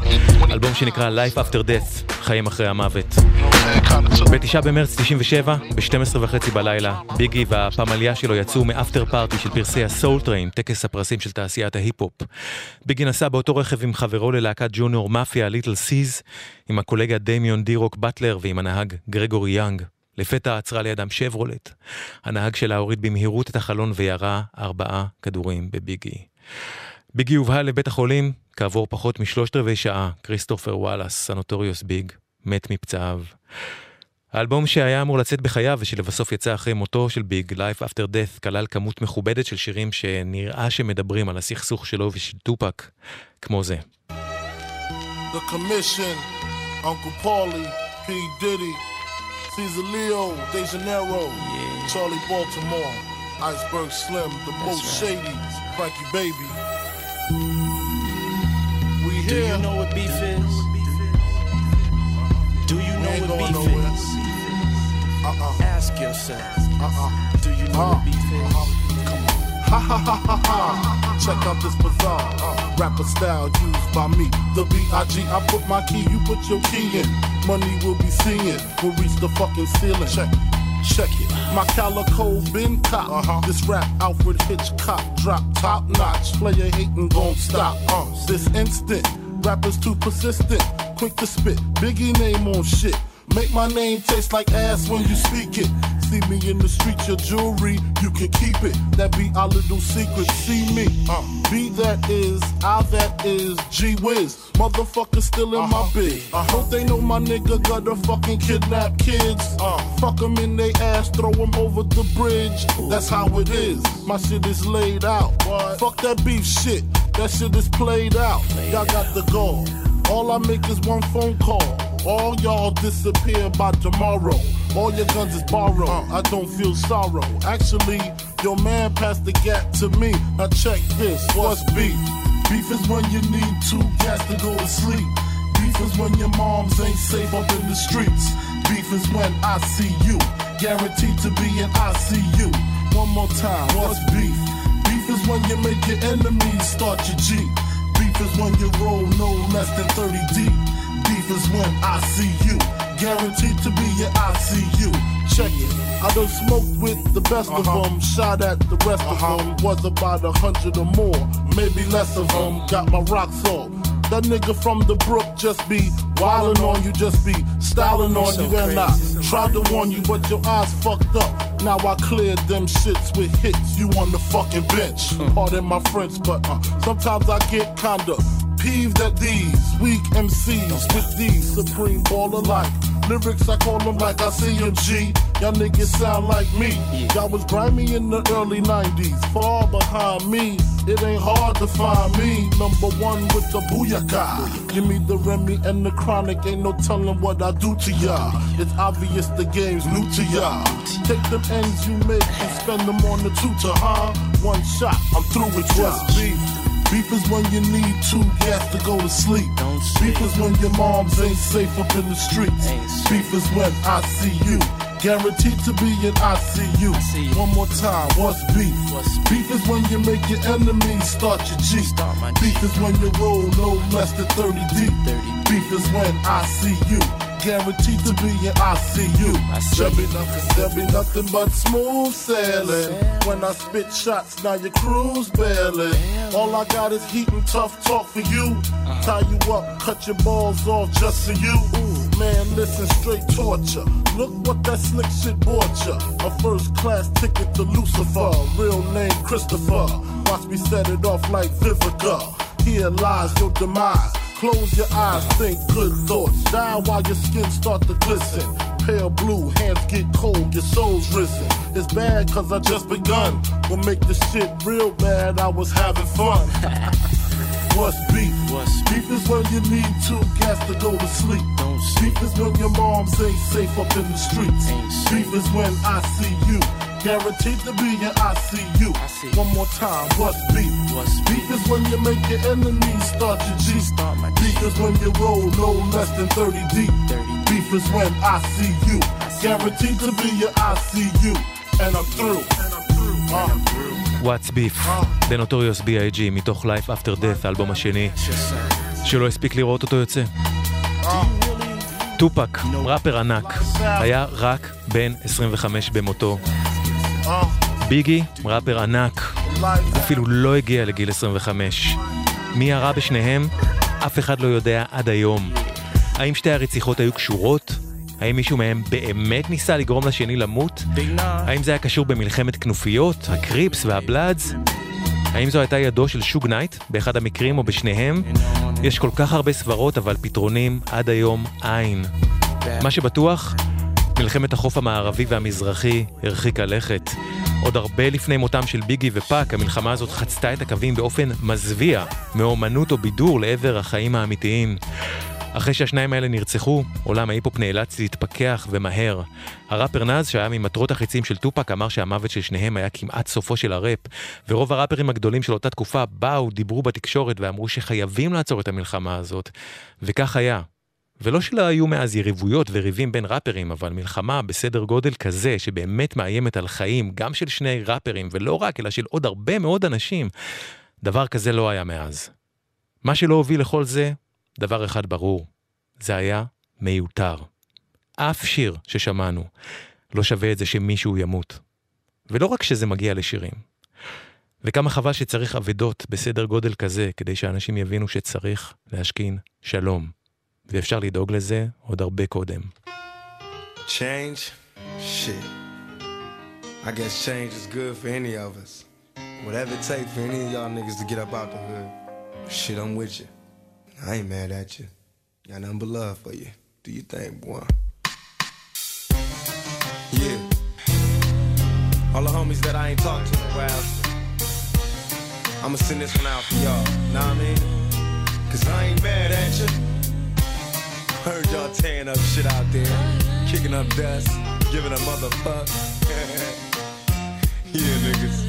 אלבום שנקרא Life After Death, חיים אחרי המוות. בתשעה במרץ 97, ב-12 וחצי בלילה, ביגי והפמליה שלו יצאו מ after party של פרסי הסול טריין, טקס הפרסים של תעשיית ההיפ-הופ. ביגי נסע באותו רכב עם חברו ללהקת ג'וניור מאפיה, ליטל סיז, עם הקולגה דמיון די-רוק באטלר ועם הנהג גרגורי יאנג. לפתע עצרה לידם שברולט. הנהג שלה הוריד במהירות את החלון וירה ארבעה כדורים בביגי. ביגי הובהל לבית החולים, כעבור פחות משלושת רבעי שעה, כריסטופר וואלאס, הנוטוריוס ביג, מת מפצעיו. האלבום שהיה אמור לצאת בחייו ושלבסוף יצא אחרי מותו של ביג, Life After Death, כלל כמות מכובדת של שירים שנראה שמדברים על הסכסוך שלו ושל טופק, כמו זה. The Commission, Uncle Paulie, P. Diddy, Caesar Leo DeGenero, Charlie Baltimore, Iceberg Slim, The Most Shady, Frankie Baby. We Do here. you know what beef is? Do you know what beef nowhere. is? Uh-uh. Ask yourself. Uh-uh. Do you know what beef is? come Ha ha ha ha ha. Check out this bizarre uh, rapper style used by me. The B.I.G. I put my key, you put your key in. Money will be seeing. We'll reach the fucking ceiling. Check. Check it. My calico been cop. Uh-huh. This rap Alfred Hitchcock drop top notch. Player hating gon' stop. Uh, this instant. Rappers too persistent. Quick to spit. Biggie name on shit. Make my name taste like ass when you speak it. See me in the street, your jewelry, you can keep it. That be our little secret. See me. Uh, B that is, I that is, G Wiz. Motherfucker still in my bid. I hope they know my nigga got a fucking kidnap kids. Uh, fuck 'em in they ass, throw 'em over the bridge. That's how it is. My shit is laid out. Fuck that beef shit. That shit is played out. Y'all got the goal. All I make is one phone call. All y'all disappear by tomorrow. All your guns is borrowed. Uh, I don't feel sorrow. Actually, your man passed the gap to me. Now check this. What's beef? Beef is when you need two gas to go to sleep. Beef is when your moms ain't safe up in the streets. Beef is when I see you. Guaranteed to be in ICU. One more time. What's beef? Beef is when you make your enemies start your Jeep. Beef is when you roll no less than 30 deep. Beef is when I see you. Guaranteed to be in ICU. Check it. I done smoked with the best of them. Shot at the rest of them. Was about a hundred or more. Maybe less of them. Got my rocks off. That nigga from the brook just be wildin' on you, just be styling on So you, and I tried to warn you, but your eyes fucked up. Now I cleared them shits with hits. You on the fucking bench. Pardon my French, but uh, sometimes I get kinda peeved at these weak MCs with these supreme baller like lyrics. I call them like I see 'em, G. Y'all niggas sound like me. Y'all was grimy in the early 90s, far behind me. It ain't hard to find me. Number one with the booyaka. Give me the Remy and the chronic. Ain't no telling what I do to y'all. It's obvious the game's new to y'all. Take them ends you make and spend them on the tutor, huh? One shot, I'm through with what's beef. Beef is when you need two gas to go to sleep. Beef is when your moms ain't safe up in the streets. Beef is when I see you. Guaranteed to be in ICU. One more time, what's beef? Beef is when you make your enemies start your G. Beef is when you roll no less than 30 deep. Beef is when I see you. Guaranteed to be in ICU. There be nothing, there be nothing but smooth sailing. When I spit shots, now your crew's bailing. All I got is heat and tough talk for you. Tie you up, cut your balls off just for you. Man, listen, straight torture. Look what that slick shit bought ya. A first class ticket to Lucifer. Real name Christopher. Watch me set it off like Vivica. Here lies your demise. Close your eyes, think good thoughts. Die while your skin start to glisten. Pale blue, hands get cold, your soul's risen. It's bad cause I just begun. Will make the shit real bad, I was having fun. What's beef? What's beef is when you need two gas to go to sleep. Beef is when your moms ain't safe up in the streets. Beef is when I see you. Guaranteed to be in ICU. One more time, what's beef? What's beef is when you make your enemies start your G. Beef is when you roll no less than 30 deep. Beef is when I see you. Guaranteed to be in ICU. And I'm through. Uh. What's Beef, בנוטוריוס B.I.G. מתוך Life After Death, האלבום השני, שלא הספיק לראות אותו יוצא. טופק, ראפר ענק, היה רק בן 25 במותו. ביגי, ראפר ענק, אפילו לא הגיע לגיל 25. מי הרע בשניהם? אף אחד לא יודע עד היום. האם שתי הרציחות היו קשורות? האם מישהו מהם באמת ניסה לגרום לשני למות? האם זה היה קשור במלחמת כנופיות, הקריפס והבלאדס? האם זו הייתה ידו של שוג נייט באחד המקרים או בשניהם? יש כל כך הרבה סברות, אבל פתרונים עד היום אין. מה שבטוח, מלחמת החוף המערבי והמזרחי הרחיקה לכת. עוד הרבה לפני מותם של ביגי ופאק, המלחמה הזאת חצתה את הקווים באופן מזוויע, מאומנות או בידור לעבר החיים האמיתיים. אחרי שהשניים האלה נרצחו, עולם ההיפ-הופ נאלץ להתפכח ומהר. הראפר נאז, שהיה ממטרות החיצים של טופק, אמר שהמוות של שניהם היה כמעט סופו של הראפ, ורוב הראפרים הגדולים של אותה תקופה באו, דיברו בתקשורת ואמרו שחייבים לעצור את המלחמה הזאת. וכך היה. ולא שלא היו מאז יריבויות וריבים בין ראפרים, אבל מלחמה בסדר גודל כזה, שבאמת מאיימת על חיים, גם של שני ראפרים, ולא רק, אלא של עוד הרבה מאוד אנשים, דבר כזה לא היה מאז. מה שלא הוביל לכל זה, דבר אחד ברור, זה היה מיותר. אף שיר ששמענו לא שווה את זה שמישהו ימות. ולא רק שזה מגיע לשירים. וכמה חבל שצריך אבדות בסדר גודל כזה, כדי שאנשים יבינו שצריך להשכין שלום. ואפשר לדאוג לזה עוד הרבה קודם. Change? Shit. I guess change is good for any of us. Whatever it takes for any of y'all niggas to get up out the hood. Shit, I'm with you. I ain't mad at you. Got nothing but love for you. Do you think, boy? Yeah. All the homies that I ain't talked to in a while. I'ma send this one out for y'all. Know what I mean? Cause I ain't mad at you. Heard y'all tearing up shit out there, kicking up dust, giving a motherfuck. yeah, niggas.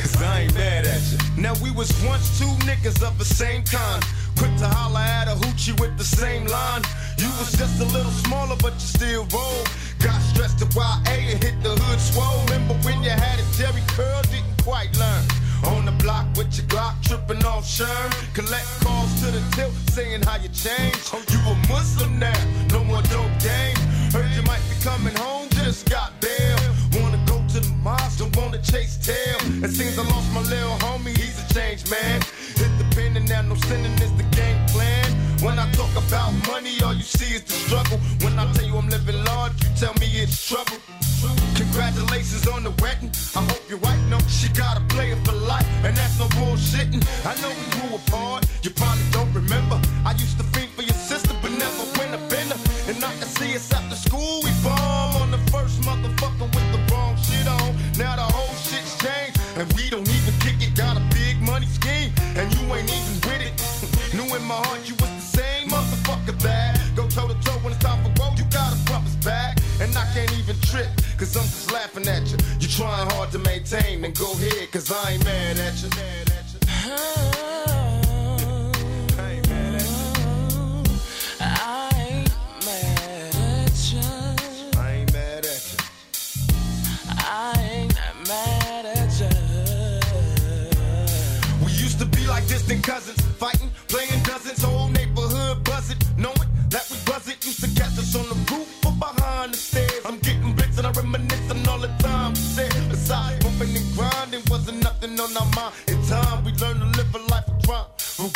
Cause I ain't mad at you. Now we was once two niggas of the same kind. Quick to holler at a hoochie with the same line. You was just a little smaller, but you still roll. Got stressed to YA and hit the hood swole. Remember when you had a Jerry curl, didn't quite learn. On the block with your Glock, tripping off Sherm. Collect calls to the tilt, saying how you changed. Oh, you a Muslim now, no more dope game. Heard you might be coming home, just got bail. Wanna go to the mosque, don't wanna chase tail. It seems I lost my little homie, he's a changed man. Hit the pen and now no sinning is the game plan. When I talk about money, all you see is the struggle. When I tell you I'm living large, you tell me it's trouble. Congratulations on the wedding. I hope you're wife knows she got a player for life, and that's no bullshitting. I know we grew apart, you probably don't remember. I used to think for your sister, but never went up in her. And I can see us after school, we bomb on the first motherfucker with the wrong shit on. Now the whole shit's changed, and we don't even kick it. Got a big money scheme, and you ain't even with it. Knew in my heart you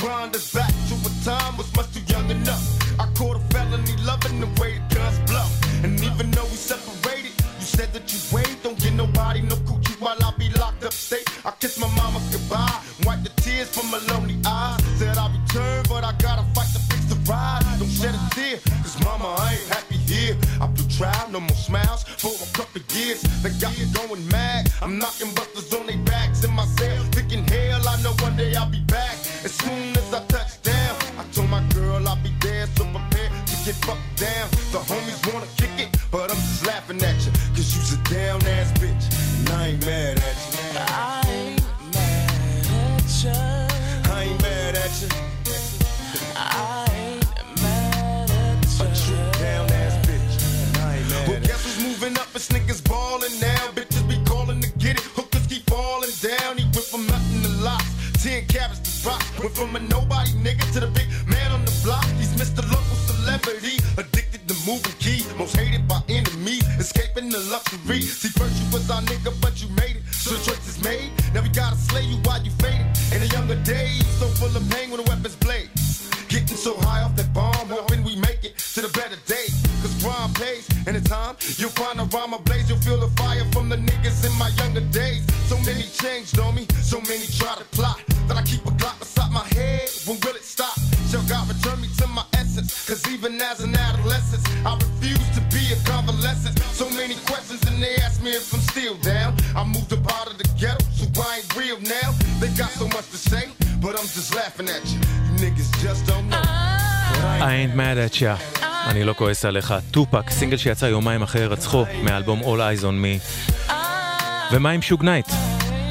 grind כועס עליך. טופק, סינגל שיצא יומיים אחרי הירצחו, מהאלבום All Eyez on Me. ומה עם שוג נייט?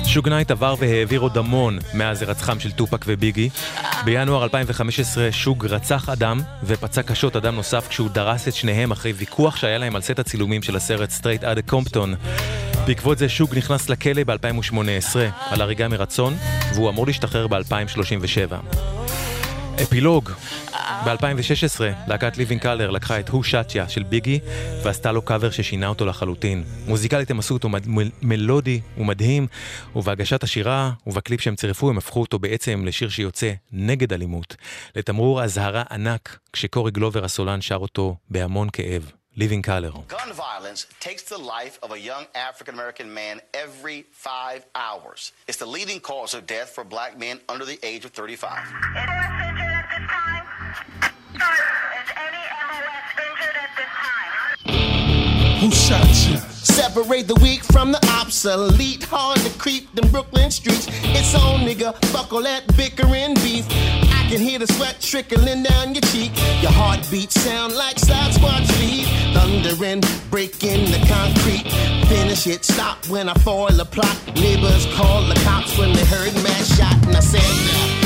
שוג נייט עבר והעביר עוד המון מאז הירצחם של טופק וביגי. בינואר 2015 שוג רצח אדם ופצע קשות אדם נוסף כשהוא דרס את שניהם אחרי ויכוח שהיה להם על סט הצילומים של הסרט Straight Outta Compton. בעקבות זה שוג נכנס לכלא ב-2018 על הריגה מרצון, והוא אמור להשתחרר ב-2037. אפילוג, ב-2016 להקת Living Colour לקחה את Who Shot Ya של ביגי ועשתה לו קאבר ששינה אותו לחלוטין. מוזיקלית הם עשו אותו מד... מ- מלודי ומדהים, ובהגשת השירה ובקליפ שהם צירפו הם הפכו אותו בעצם לשיר שיוצא נגד אלימות. לתמרור אזהרה ענק כשקורי גלובר הסולן שר אותו בהמון כאב. Living Colour. Gun violence takes the life of a young African American man every five hours. It's the leading cause of death for black men under the age of 35. Who shot you? Separate the weak from the obsolete. Hard to creep them Brooklyn streets. It's on, nigga. Fuck all that bickering beef. I can hear the sweat trickling down your cheek. Your heartbeat sound like Sasquatch feet. Thundering, breaking the concrete. Finish it, stop when I foil a plot. Neighbors call the cops when they heard mad shot. And I said, Who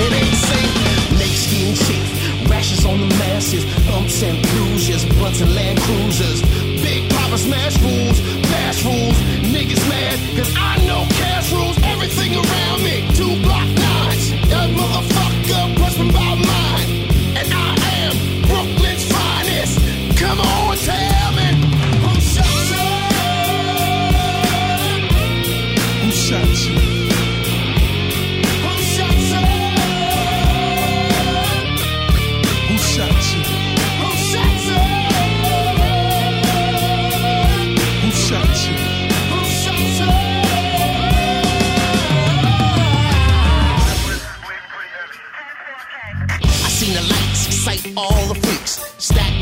it ain't safe. Make skin safe, rashes on the masses, bumps and bruises, blunts and land cruisers. Big Papa smash rules, fast rules. Niggas mad, cause I know cash rules everything around me. Two block nines, that motherfucker pushed by mine.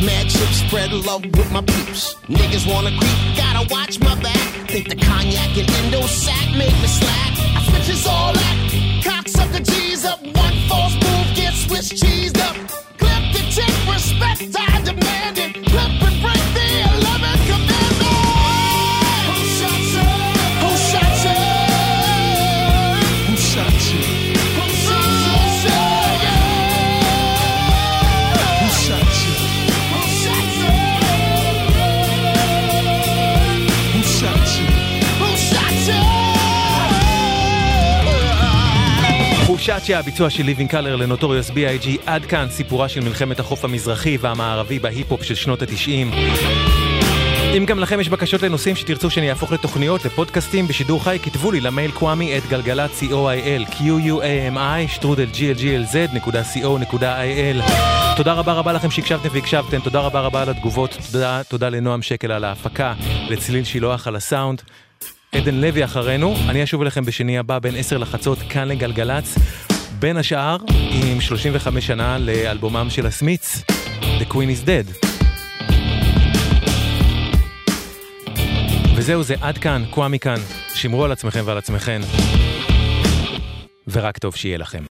Mad chips, spread love with my peeps. Niggas wanna creep, gotta watch my back. Think the cognac and endo sack make me slack. I switches all that. Cocks up the G's up. One false move gets Swiss cheesed up. Clip the tip, respect I demand ג'ה, הביצוע של ליבינג קלר לנוטוריוס B.I.G. עד כאן סיפורה של מלחמת החוף המזרחי והמערבי בהיפ-הופ של שנות התשעים. אם גם לכם יש בקשות לנושאים שתרצו שאני אהפוך לתוכניות, לפודקאסטים בשידור חי, כתבו לי למייל קוואמי את גלגלת co.il, q-u-a-m-i, שטרודל glglz.co.il. תודה רבה רבה לכם שהקשבתם והקשבתם, תודה רבה רבה על התגובות, תודה, תודה לנועם שקל על ההפקה, לצליל שילוח על הסאונד. עדן לוי אחרינו, אני אשוב אליכם בשני הבא בין 10 לחצות כאן לגלגלצ, בין השאר עם 35 שנה לאלבומם של הסמיץ, The Queen is Dead. וזהו זה עד כאן, קוואמי כאן, שמרו על עצמכם ועל עצמכן, ורק טוב שיהיה לכם.